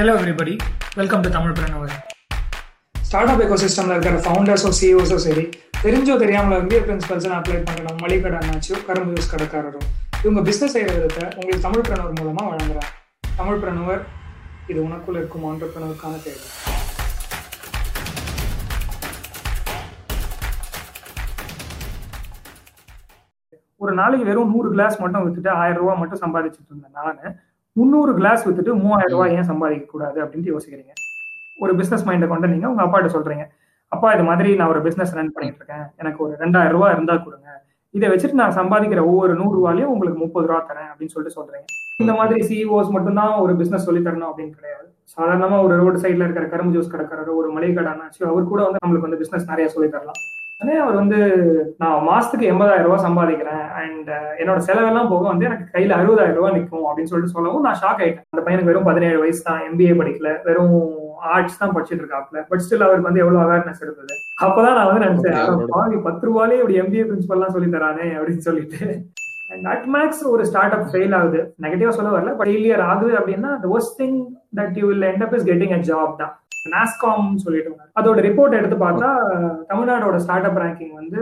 Hello everybody welcome to Tamil Pranavar startup எக்கோசிஸ்டமில் இருக்கிற ஃபவுண்டர்ஸோ சிஓஸோ சரி தெரிஞ்சோ தெரியாமல் இந்திய பிரின்சிபல்ஸ் அப்ளை பண்ணுற மளிகை அண்ணாச்சியோ கரும்பு யூஸ் கடைக்காரரும் இவங்க பிஸ்னஸ் செய்கிற விதத்தை உங்களுக்கு தமிழ் பிரணவர் மூலமாக வழங்குறாங்க. தமிழ் பிரணவர் இது உனக்குள்ள இருக்கும் ஆண்டர்பிரணருக்கான தேவை. ஒரு நாளைக்கு வெறும் நூறு கிளாஸ் மட்டும் வித்துட்டு ஆயிரம் ரூபாய் மட்டும் சம்பாதிச்சுட்டு இருந்தேன் நான். முந்நூறு கிளாஸ் வித்துட்டு மூவாயிரம் ரூபாய் ஏன் சம்பாதிக்க கூடாது அப்படின்ட்டு யோசிக்கிறீங்க. ஒரு பிசினஸ் மைண்டை கொண்டு நீங்க உங்க அப்பாட்ட சொல்றீங்க. அப்பா இது மாதிரி நான் ஒரு பிசினஸ் ரன் பண்ணிட்டு இருக்கேன் எனக்கு ஒரு ரெண்டாயிரம் ரூபாய் இருந்தா கொடுங்க. இதை வச்சுட்டு நான் சம்பாதிக்கிற ஒவ்வொரு நூறு ரூபாயும் உங்களுக்கு முப்பது ரூபா தரேன் அப்படின்னு சொல்லிட்டு சொல்றீங்க. இந்த மாதிரி சிஇஓஸ் மட்டும்தான் ஒரு பிசினஸ் சொல்லி தரணும் அப்படின்னு கிடையாது. சாதாரணமா ஒரு ரோடு சைட்ல இருக்கிற கரும்பு ஜூஸ் கடைக்காரரோ ஒரு மளிகை கடை அவர் கூட வந்து நம்மளுக்கு வந்து பிசினஸ் நிறைய சொல்லி தரலாம். அதே அவர் வந்து நான் மாசத்துக்கு எண்பதாயிரம் ரூபாய் சம்பாதிக்கிறேன். அண்ட் என்னோட செலவெல்லாம் போக வந்து எனக்கு கையில அறுபதாயிரம் ரூபாய் நிற்கும் அப்படின்னு சொல்லிட்டு சொல்லவும் நான் ஷாக் ஆயிட்டேன். அந்த பையனுக்கு வெறும் பதினேழு வயசு தான் எம்பிஏ படிக்கல. வெறும் ஆர்ட்ஸ் தான் படிச்சுட்டு இருக்காப்ல பட் ஸ்டில் அவருக்கு வந்து எவ்வளவு அவேர்னஸ் இருந்தது. அப்பதான் நான் வந்து நினைச்சேன் பத்து ரூபாலே இப்படி எம்பிஏ பிரின்சிபல் எல்லாம் சொல்லி தரானே அப்படின்னு சொல்லிட்டு. அண்ட் அட் மேக்ஸ் ஒரு ஸ்டார்ட் அப் ஃபெயில் ஆகுது நெகட்டிவா சொல்ல வரல பட் ஃபெயிலியர் ஆகுது அப்படின்னா the worst thing that you will end up is getting a job தான். நாஸ்காம் சொல்லிட்டு அதோட ரிப்போர்ட் எடுத்து பார்த்தா தமிழ்நாடோட ஸ்டார்ட் அப் ரேங்கிங் வந்து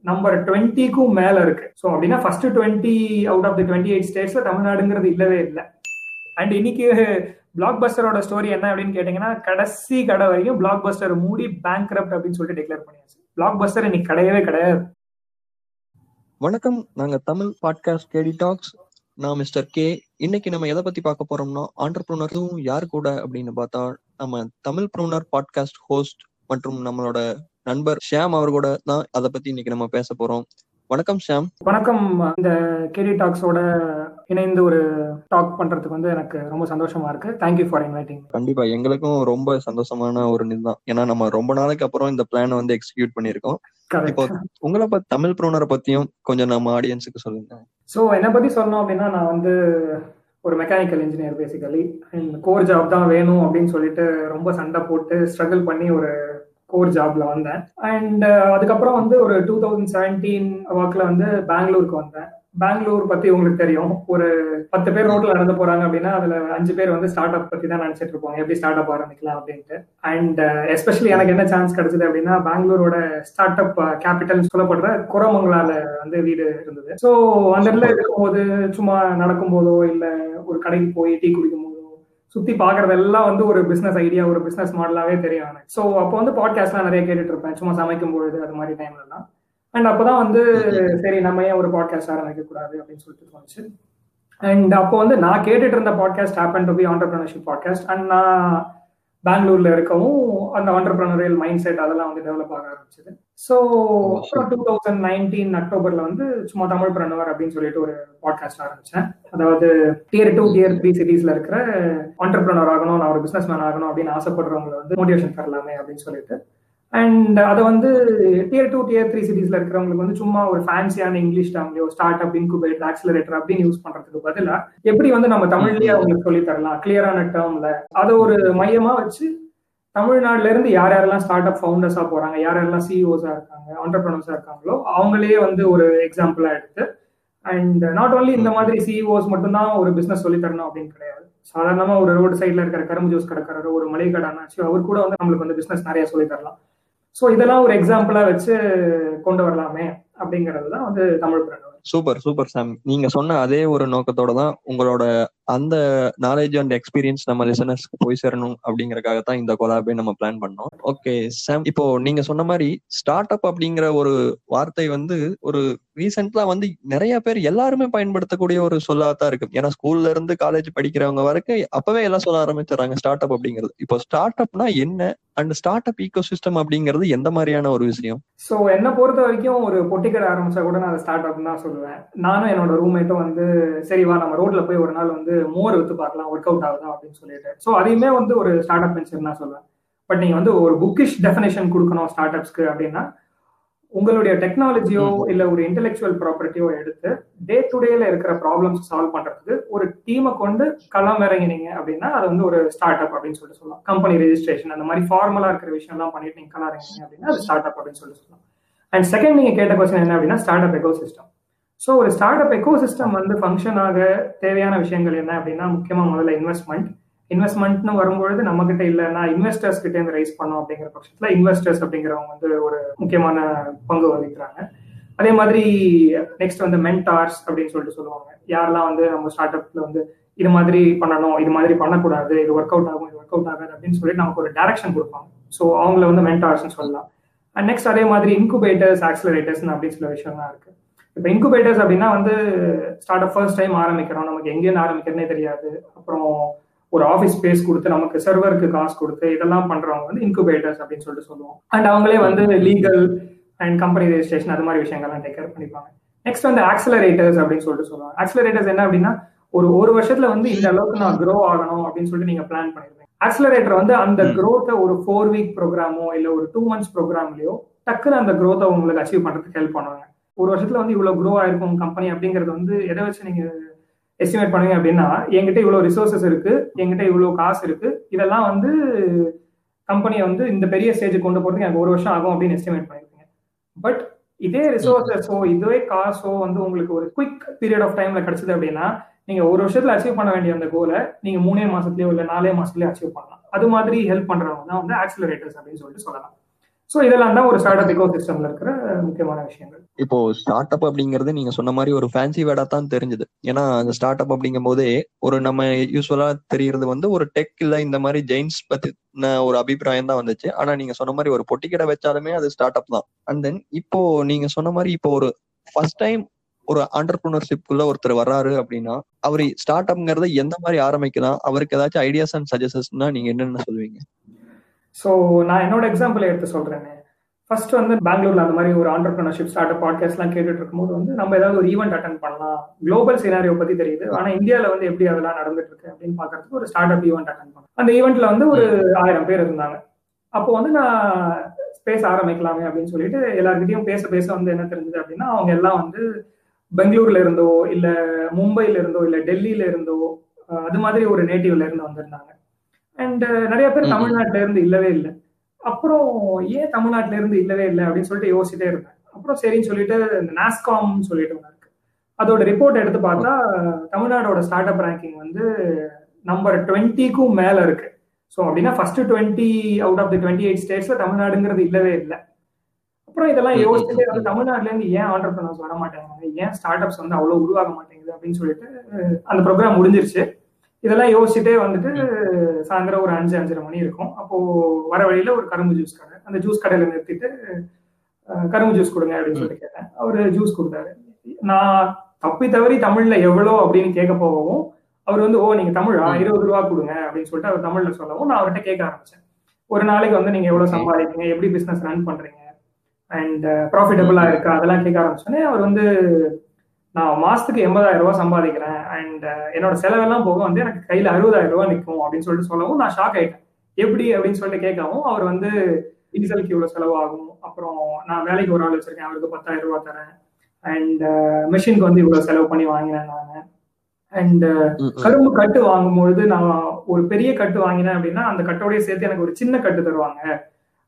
நம்பர் டுவெண்ட்டிக்கும் மேல இருக்கு. ஸோ அப்படின்னா first twenty out of the twenty eight ஸ்டேட்ஸ்ல தமிழ்நாடுங்கிறது இல்லவே இல்லை. அண்ட் இன்னைக்கு பிளாக் பஸ்டரோட ஸ்டோரி என்ன அப்படின்னு கேட்டீங்கன்னா கடைசி கடை வரைக்கும் பிளாக் பஸ்டர் மூடி பேங்க் அப்படின்னு சொல்லிட்டு டிக்ளேர் பண்ணியாச்சு. பிளாக் பஸ்டர் இன்னைக்கு கிடையவே கிடையாது. வணக்கம். நாங்க தமிழ் பாட்காஸ்ட் கேடி டாக்ஸ் நான் மிஸ்டர் கே இன்னைக்கு நம்ம எதை பத்தி பார்க்க போறோம்னா ஆண்டர்பிரினரும் யார் கூட அப்படின்னு பார்த்தா நம்ம தமிழ் ப்ரூனர் பாட்காஸ்ட் ஹோஸ்ட் மற்றும் நம்மளோட நண்பர் ஷியாம் அவர் கூட தான் அதை பத்தி இன்னைக்கு நம்ம பேச போறோம். வணக்கம் ஷியாம். வணக்கம். இந்த கேரி டாக்ஸோட இணைந்து ஒரு டாக் பண்றதுக்கு வந்து எனக்கு ரொம்ப சந்தோஷமா இருக்கு. தேங்க்யூ ஃபார் இன்வைட்டிங் கண்டிப்பா எங்களுக்கும் ரொம்ப சந்தோஷமான ஒரு இதுதான் ஏன்னா நம்ம ரொம்ப நாளைக்கு அப்புறம் இந்த பிளான் வந்து எக்ஸிக்யூட் பண்ணிருக்கோம் இப்போ உங்களை பத்தி தமிழ் ப்ரோனரை பத்தியும் கொஞ்சம் நம்ம ஆடியன்ஸுக்கு சொல்லுங்க. ஸோ என்னை பத்தி சொல்லணும் அப்படின்னா நான் வந்து ஒரு mechanical engineer basically and core job தான் வேணும் அப்படின்னு சொல்லிட்டு ரொம்ப சண்டை போட்டு ஸ்ட்ரகிள் பண்ணி ஒரு கோர் ஜாப்ல வந்தேன். அண்ட் அதுக்கப்புறம் வந்து ஒரு டூ தௌசண்ட் செவன்டீன் ஒர்க்ல வந்து பெங்களூருக்கு வந்தேன். பெங்களூர் பத்தி உங்களுக்கு தெரியும். ஒரு பத்து பேர் ரோட்ல நடந்து போறாங்க அப்படின்னா அதுல அஞ்சு பேர் வந்து ஸ்டார்ட் அப் பத்தி தான் நினைச்சிட்டு இருப்பாங்க. எப்படி ஸ்டார்ட் அப் ஆரம்பிக்கலாம் அப்படின்ட்டு. அண்ட் எஸ்பெஷலி எனக்கு என்ன சான்ஸ் கிடைச்சது அப்படின்னா பெங்களூரோட ஸ்டார்ட் அப் கேபிட்டல் சொல்லப்படுற குரமங்களால வந்து வீடு இருந்தது. ஸோ அந்த இடத்துல இருக்கும்போது சும்மா நடக்கும் போதோ இல்ல ஒரு கடைக்கு போய் டீ குடிக்கும் போதோ சுத்தி பாக்குறதெல்லாம் வந்து ஒரு பிசினஸ் ஐடியா ஒரு பிசினஸ் மாடலாவே தெரியும் எனக்கு. ஸோ அப்போ வந்து பாட்காஸ்ட்லாம் நிறைய கேட்டுட்டு இருப்பேன். சும்மா சமைக்கும் பொழுது அது மாதிரி டைம்ல எல்லாம் அண்ட் அப்போதான் வந்து சரி நம்ம ஏன் ஒரு பாட்காஸ்ட் ஆரம்பிக்க கூடாது அப்படின்னு சொல்லிட்டு தோணுச்சு. அண்ட் அப்போ வந்து நான் கேட்டுட்டு இருந்த podcast happen to be entrepreneurship podcast and நான் பெங்களூர்ல இருக்கவும் அந்த ஆண்டர்பிரினரியல் மைண்ட் செட் அதெல்லாம் வந்து டெவலப் ஆக ஆரம்பிச்சது. ஸோ அப்புறம் டூ தௌசண்ட் நைன்டீன் அக்டோபர்ல வந்து சும்மா தமிழ் பிரணவர் அப்படின்னு சொல்லிட்டு ஒரு பாட்காஸ்ட் ஆரம்பிச்சேன். அதாவது டியர் டூ டியர் த்ரீ சிட்டிஸ்ல இருக்கிற ஆண்டர்பிரினர் ஆகணும் நான் ஒரு பிசினஸ் மேன் ஆகணும் அப்படின்னு ஆசைப்படுறவங்களை வந்து மோட்டிவேஷன் தரலாமே அப்படின்னு சொல்லிட்டு. அண்ட் அதை வந்து டியர் டூ டியர் த்ரீ சிட்டிஸ்ல இருக்கிறவங்களுக்கு வந்து சும்மா ஒரு ஃபேன்சியான இங்கிலீஷ் டேர்ம்லயோ ஸ்டார்ட் அப் இன்குபேட் ஆக்சிலரேட்டர் அப்படின்னு யூஸ் பண்றதுக்கு பதிலா எப்படி வந்து நம்ம தமிழ்லயே அவங்களுக்கு சொல்லி தரலாம்? கிளியரான டேர்ம்ல அதை ஒரு மையமா வச்சு தமிழ்நாடுல இருந்து யார் யாரெல்லாம் ஸ்டார்ட் அப் ஃபவுண்டர்ஸா போறாங்க யார் யாரெல்லாம் சிஇஓஸா இருக்காங்க ஆண்டர்பிரனர்ஸா இருக்காங்களோ அவங்களே வந்து ஒரு எக்ஸாம்பிளா எடுத்து அண்ட் நாட் ஓன்லி இந்த மாதிரி சிஇஓஸ் மட்டும்தான் ஒரு பிசினஸ் சொல்லி தரணும் அப்படின்னு கிடையாது. சாதாரணமா ஒரு ரோடு சைட்ல இருக்கிற கரும்பு ஜூஸ் கடைக்காரர் ஒரு மளிகை கடை அண்ணாச்சு அவர் கூட வந்து நம்மளுக்கு வந்து பிசினஸ் நிறைய சொல்லி தரலாம். ஸோ இதெல்லாம் ஒரு எக்ஸாம்பிளா வச்சு கொண்டு வரலாமே அப்படிங்கிறது தான் வந்து Tamil Pranavar super super Sam. நீங்க சொன்ன அதே ஒரு நோக்கத்தோட தான் உங்களோட அந்த நாலேஜ் அண்ட் எக்ஸ்பீரியன்ஸ் நம்ம லிசனர்ஸ்க்கு போய் சேரணும் அப்படிங்கறக்காக தான் இந்த கொலாபே நம்ம பிளான் பண்ணோம். ஓகே சாம் இப்போ நீங்க சொன்ன மாதிரி ஸ்டார்ட் அப் அப்படிங்கிற ஒரு வார்த்தை வந்து ஒரு ரீசெண்டா வந்து நிறைய பேர் எல்லாருமே பயன்படுத்தக்கூடிய ஒரு சொல்லாதான் இருக்கு. ஏன்னா ஸ்கூல்ல இருந்து காலேஜ் படிக்கிறவங்க வரைக்கும் அப்பவே எல்லாம் சொல்ல ஆரம்பிச்சிடறாங்க ஸ்டார்ட் அப் அப்படிங்கிறது. இப்போ ஸ்டார்ட் அப்னா என்ன? And start up ecosystem அப்படிங்கிறது எந்த மாதிரியான ஒரு விஷயம்? ஸோ என்ன பொறுத்த வரைக்கும் ஒரு பொட்டிக்கடை ஆரம்பிச்சா கூட நான் ஸ்டார்ட் அப் தான் சொல்லுவேன். நானும் என்னோட ரூம்மேட்டும் வந்து சரி வா நம்ம ரோட்ல போய் ஒரு நாள் வந்து மோர் வித்து பார்க்கலாம் ஒர்க் அவுட் ஆகுதா அப்படின்னு சொல்லிட்டு. ஸோ அதையுமே வந்து ஒரு ஸ்டார்ட் அப் தான் சொல்லுவேன் பட் நீங்க வந்து ஒரு புக்கிஷ் டெஃபினேஷன் கொடுக்கணும் ஸ்டார்ட் அப்ஸ்க்கு அப்படின்னா உங்களுடைய டெக்னாலஜியோ இல்ல ஒரு இன்டெலெக்சுவல் ப்ராப்பர்ட்டியோ எடுத்து டே டு டேல இருக்கிற ப்ராப்ளம்ஸ் சால்வ் பண்றதுக்கு ஒரு டீமை கொண்டு களம் இறங்கினீங்க அப்படின்னா அது வந்து ஒரு ஸ்டார்ட் அப் அப்படின்னு சொல்லிட்டு சொல்லலாம். கம்பெனி ரெஜிஸ்ட்ரேஷன் அந்த மாதிரி ஃபார்மலா இருக்கிற விஷயம் எல்லாம் பண்ணிட்டு நீங்க களம் இறங்கினீங்க அப்படின்னா அது ஸ்டார்ட் அப் அப்படின்னு சொல்லிட்டு சொல்லலாம். அண்ட் செகண்ட் நீங்க கேட்ட கொஸ்டின் என்ன அப்படின்னா start up ecosystem so ஒரு ஸ்டார்ட் அப் எக்கோ சிஸ்டம் வந்து ஃபங்க்ஷன் ஆக தேவையான விஷயங்கள் என்ன அப்படின்னா முக்கியமாக முதல்ல இன்வெஸ்ட்மெண்ட் இன்வெஸ்ட்மெண்ட்னு வரும்பொழுது நம்ம கிட்ட இல்லைன்னா இன்வெஸ்டர்ஸ் கிட்டே இருந்து ரைஸ் பண்ணோம் அப்படிங்கிற பட்சத்தில் இன்வெஸ்டர்ஸ் அப்படிங்கிறவங்க வந்து ஒரு முக்கியமான பங்கு வகிக்கிறாங்க. அதே மாதிரி நெக்ஸ்ட் வந்து மென்டார்ஸ் அப்படின்னு சொல்லிட்டு சொல்லுவாங்க. யாரெல்லாம் வந்து நம்ம ஸ்டார்ட் அப்ல வந்து இது மாதிரி பண்ணணும் இது மாதிரி பண்ணக்கூடாது இது ஒர்க் அவுட் ஆகும் இது ஒர்க் அவுட் ஆகாது அப்படின்னு சொல்லி நமக்கு ஒரு டைரக்ஷன் கொடுப்பாங்க. ஸோ அவங்கள வந்து மென்டார்ஸ்னு சொல்லலாம். அண்ட் நெக்ஸ்ட் அதே மாதிரி இன்குபேட்டர்ஸ் ஆக்சிலரேட்டர்ஸ் அப்படின்னு சில விஷயம்லாம் இருக்கு. இப்போ இன்குபேட்டர்ஸ் அப்படின்னா வந்து ஸ்டார்ட் அப் ஃபர்ஸ்ட் டைம் ஆரம்பிக்கிறோம். நமக்கு எங்கேருந்து ஆரம்பிக்கிறதுனே தெரியாது. அப்புறம் ஒரு ஆஃபீஸ் ஸ்பேஸ் கொடுத்து நமக்கு சர்வருக்கு காசு கொடுத்து இதெல்லாம் பண்றவங்க வந்து இன்குபேட்டர்ஸ் அப்படின்னு சொல்லிட்டு சொல்லுவோம். அண்ட் அவங்களே வந்து லீகல் அண்ட் கம்பெனி ரெஜிஸ்ட்ரேஷன் அது மாதிரி விஷயங்கள்லாம் டேக் கேர் பண்ணிப்பாங்க. நெக்ஸ்ட் வந்து ஆக்சிலரேட்டர்ஸ் அப்படின்னு சொல்லிட்டு சொல்லுவாங்க. ஆக்சிலரேட்டர்ஸ் என்ன அப்படின்னா ஒரு ஒரு வருஷத்துல வந்து இந்த அளவுக்கு நான் க்ரோ ஆகணும் அப்படின்னு சொல்லிட்டு நீங்க பிளான் பண்ணிருக்கீங்க ஆக்சிலரேட்டர் வந்து அந்த க்ரோத்தை ஒரு ஃபோர் வீக் ப்ரோக்ராமோ இல்ல ஒரு டூ மந்த்ஸ் ப்ரோக்ராம்லயோ டக்குன்னு அந்த க்ரோத்தை உங்களுக்கு அச்சீவ் பண்றதுக்கு ஹெல்ப் பண்ணுவாங்க. ஒரு வருஷத்துல வந்து இவ்வளவு குரோ ஆயிருக்கும் கம்பெனி அப்படிங்கறது வந்து எதை வச்சு நீங்க எஸ்டிமேட் பண்ணுங்க அப்படின்னா என்கிட்ட இவ்வளவு ரிசோர்சஸ் இருக்கு என்கிட்ட இவ்வளவு காசு இருக்கு இதெல்லாம் வந்து கம்பெனியை வந்து இந்த பெரிய ஸ்டேஜுக்கு கொண்டு போறதுக்கு எனக்கு ஒரு வருஷம் ஆகும் அப்படின்னு எஸ்டிமேட் பண்ணிருக்கீங்க பட் இதே ரிசோர்சஸோ இதே காசோ வந்து உங்களுக்கு ஒரு குயிக் பீரியட் ஆஃப் டைம்ல கிடைச்சது அப்படின்னா நீங்க ஒரு வருஷத்துல அச்சீவ் பண்ண வேண்டிய அந்த கோலை நீங்க மூணே மாசத்துலயோ இல்ல நாலே மாசத்துலயோ அச்சீவ் பண்ணலாம். அது மாதிரி ஹெல்ப் பண்றவங்க தான் வந்து ஆக்சிலரேட்டர்ஸ் அப்படின்னு சொல்லிட்டு சொல்லலாம். ஸோ இதெல்லாம் தான் ஒரு ஸ்டார்ட் அப் எக்கோ சிஸ்டம்ல இருக்கிற முக்கியமான விஷயங்கள். இப்போ ஸ்டார்ட் அப் அப்படிங்கிறது நீங்க சொன்ன மாதிரி ஒரு ஃபேன்சி வேர்டா தான் தெரிஞ்சது. ஏன்னா அந்த ஸ்டார்ட் அப் அப்படிங்கும் போதே ஒரு நம்ம யூஸ்வலா தெரியறது வந்து ஒரு டெக் இல்ல இந்த மாதிரி ஜெயின்ஸ் பத்தின ஒரு அபிப்பிராயம் தான் வந்துச்சு. ஆனா நீங்க சொன்ன மாதிரி ஒரு பொட்டி கடை வச்சாலுமே அது ஸ்டார்ட் அப் தான். அண்ட் தென் இப்போ நீங்க சொன்ன மாதிரி இப்போ ஒரு ஃபர்ஸ்ட் டைம் ஒரு ஆண்டர்பிரினர்ஷிப்குள்ள ஒருத்தர் வர்றாரு அப்படின்னா அவர் ஸ்டார்ட் அப்ங்கிறத எந்த மாதிரி ஆரம்பிக்கலாம்? அவருக்கு ஏதாச்சும் ஐடியாஸ் அண்ட் சஜஷன்ஸ்னா நீங்க என்னென்ன சொல்லுவீங்க? ஸோ நான் என்னோட எக்ஸாம்பிள் எடுத்து சொல்றேன். ஃபர்ஸ்ட் வந்து பெங்களூர்ல அந்த மாதிரி ஒரு ஆண்டர்பிரினர்ஷிப் ஸ்டார்ட் அப் பாட்காஸ்ட்லாம் கேட்டுட்டு இருக்கும்போது வந்து நம்ம ஏதாவது ஒரு ஈவெண்ட் அட்டன் பண்ணலாம். குளோபல் சினாரியோ பத்தி தெரியுது. ஆனா இந்தியாவில வந்து எப்படி அதெல்லாம் நடந்துட்டு இருக்கு அப்படின்னு பாக்குறதுக்கு ஒரு ஸ்டார்ட் அப் ஈவெண்ட் அட்டன் பண்ணலாம். அந்த ஈவெண்ட்ல வந்து ஒரு ஆயிரம் பேர் இருந்தாங்க. அப்போ வந்து நான் பேச ஆரம்பிக்கலாமே அப்படின்னு சொல்லிட்டு எல்லாருக்கிட்டையும் பேச பேச வந்து என்ன தெரிஞ்சது அப்படின்னா அவங்க எல்லாம் வந்து பெங்களூர்ல இருந்தோ இல்ல மும்பைல இருந்தோ இல்ல டெல்லியில இருந்தோ அது மாதிரி ஒரு நேட்டிவ்ல இருந்து வந்திருந்தாங்க. அண்ட் நிறைய பேர் தமிழ்நாட்டுல இருந்து இல்லவே இல்லை. அப்புறம் ஏன் தமிழ்நாட்டுல இருந்து இல்லவே இல்லை அப்படின்னு சொல்லிட்டு யோசிச்சுட்டே இருந்தேன். அப்புறம் சரின்னு சொல்லிட்டு இந்த நாஸ்காம் சொல்லிட்டு ஒன்று இருக்கு. அதோட ரிப்போர்ட் எடுத்து பார்த்தா தமிழ்நாடோட ஸ்டார்ட் அப் ரேங்கிங் வந்து நம்பர் டுவெண்ட்டிக்கும் மேல இருக்கு. ஸோ அப்படின்னா first twenty out of the twenty eight ஸ்டேட்ஸ்ல தமிழ்நாடுங்கிறது இல்லவே இல்லை. அப்புறம் இதெல்லாம் யோசிச்சுட்டு வந்து தமிழ்நாட்டுல இருந்து ஏன் ஆண்டர்பிரினர்ஸ் வர மாட்டேங்கிறாங்க? ஏன் ஸ்டார்ட் அப்ஸ் வந்து அவ்வளவு உருவாக மாட்டேங்குது? அப்படின்னு சொல்லிட்டு அந்த ப்ரோக்ராம் முடிஞ்சிருச்சு. இதெல்லாம் யோசிச்சுட்டே வந்துட்டு சாயந்தரம் ஒரு அஞ்சு அஞ்சரை மணி இருக்கும். அப்போ வர வழியில ஒரு கரும்பு ஜூஸ் கடை. அந்த ஜூஸ் கடையில நிறுத்திட்டு கரும்பு ஜூஸ் கொடுங்க அப்படின்னு சொல்லி கேட்டேன். அவரு ஜூஸ் கொடுத்தாரு. நான் தப்பி தவறி தமிழ்ல எவ்வளோ அப்படின்னு கேட்க போகவும் அவர் வந்து ஓ நீங்க தமிழா? இருபது ரூபா கொடுங்க அப்படின்னு சொல்லிட்டு அவர் தமிழ்ல சொல்லவும் நான் அவர்கிட்ட கேட்க ஆரம்பிச்சேன். ஒரு நாளைக்கு வந்து நீங்க எவ்வளவு சம்பாதிக்கீங்க எப்படி பிசினஸ் ரன் பண்றீங்க? அண்ட் ப்ராஃபிட்டபிளா இருக்கா? அதெல்லாம் கேட்க ஆரம்பிச்சோன்னே அவர் வந்து நான் மாசத்துக்கு எண்பதாயிரம் ரூபாய் சம்பாதிக்கிறேன் அண்ட் என்னோட செலவெல்லாம் போக வந்து எனக்கு கையில அறுபதாயிரம் ரூபாய் நிற்கும் அப்படின்னு சொல்லிட்டு சொல்லவும் நான் ஷாக் ஆயிட்டேன். எப்படி அப்படின்னு சொல்லிட்டு கேட்கவும் அவர் வந்து டீசலுக்கு இவ்வளவு செலவு ஆகும் அப்புறம் நான் வேலைக்கு ஒரு ஆள் வச்சிருக்கேன் அவருக்கு பத்தாயிரம் ரூபாய் தரேன் அண்ட் மெஷினுக்கு வந்து இவ்வளவு செலவு பண்ணி வாங்கினேன் நான். அண்ட் கரும்பு கட்டு வாங்கும்பொழுது நான் ஒரு பெரிய கட்டு வாங்கினேன் அப்படின்னா அந்த கட்டோடய சேர்த்து எனக்கு ஒரு சின்ன கட்டு தருவாங்க.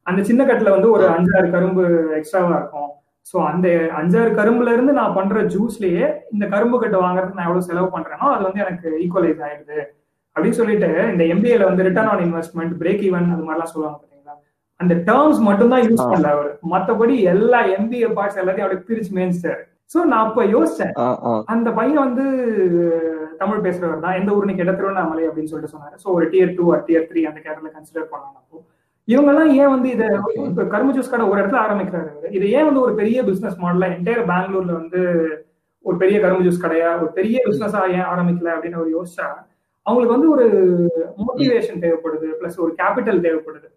அந்த சின்ன கட்டுல வந்து ஒரு அஞ்சாறு கரும்பு எக்ஸ்ட்ராவா இருக்கும். ஸோ அந்த அஞ்சாறு கரும்புல இருந்து நான் பண்ற ஜூஸ்லயே இந்த கரும்பு கட்டு வாங்குறதுக்கு நான் எவ்வளவு செலவு பண்றேனோ அது வந்து எனக்கு ஈக்குவலைஸ் ஆயிடுது. அப்படின்னு சொல்லிட்டு இந்த எம்பிஏல வந்து return on investment break even அது மாதிரிலாம் சொல்லுவாங்க பாத்தீங்களா? அந்த டேர்ம்ஸ் மட்டும் தான் யூஸ் பண்ணல அவர். மத்தபடி எல்லா எம்பிஏ பார்ட்ஸ் எல்லாத்தையும் அவருக்கு பிரிச்சு மேய்ச்சிட்டாரு சோ நான் அப்ப யோசிச்சேன். அந்த பையன் வந்து தமிழ் பேசுறவர் தான். எந்த ஊர்னு கேட்ட திருவண்ணாமலை அப்படின்னு சொல்லிட்டு சொன்னாரு. சோ ஒரு டியர் டூ ஒரு டியர் த்ரீ அந்த கேட்டர்ல கன்சிடர் பண்ணலாம் இவங்கெல்லாம் இவங்க எல்லாம் ஏன் வந்து இதை கரும்பு ஜூஸ் கடை ஒரு இடத்துல ஆரம்பிக்கிறாரு இது ஏன் வந்து ஒரு பெரிய பிசினஸ் மாடலா என்டையர் பெங்களூர்ல வந்து ஒரு பெரிய கரும்பு ஜூஸ் கடையா ஒரு பெரிய பிசினஸா ஏன் ஆரம்பிக்கல அப்படின்னு ஒரு யோசிச்சா அவங்களுக்கு வந்து ஒரு மோட்டிவேஷன் தேவைப்படுது பிளஸ் ஒரு கேபிட்டல் தேவைப்படுது.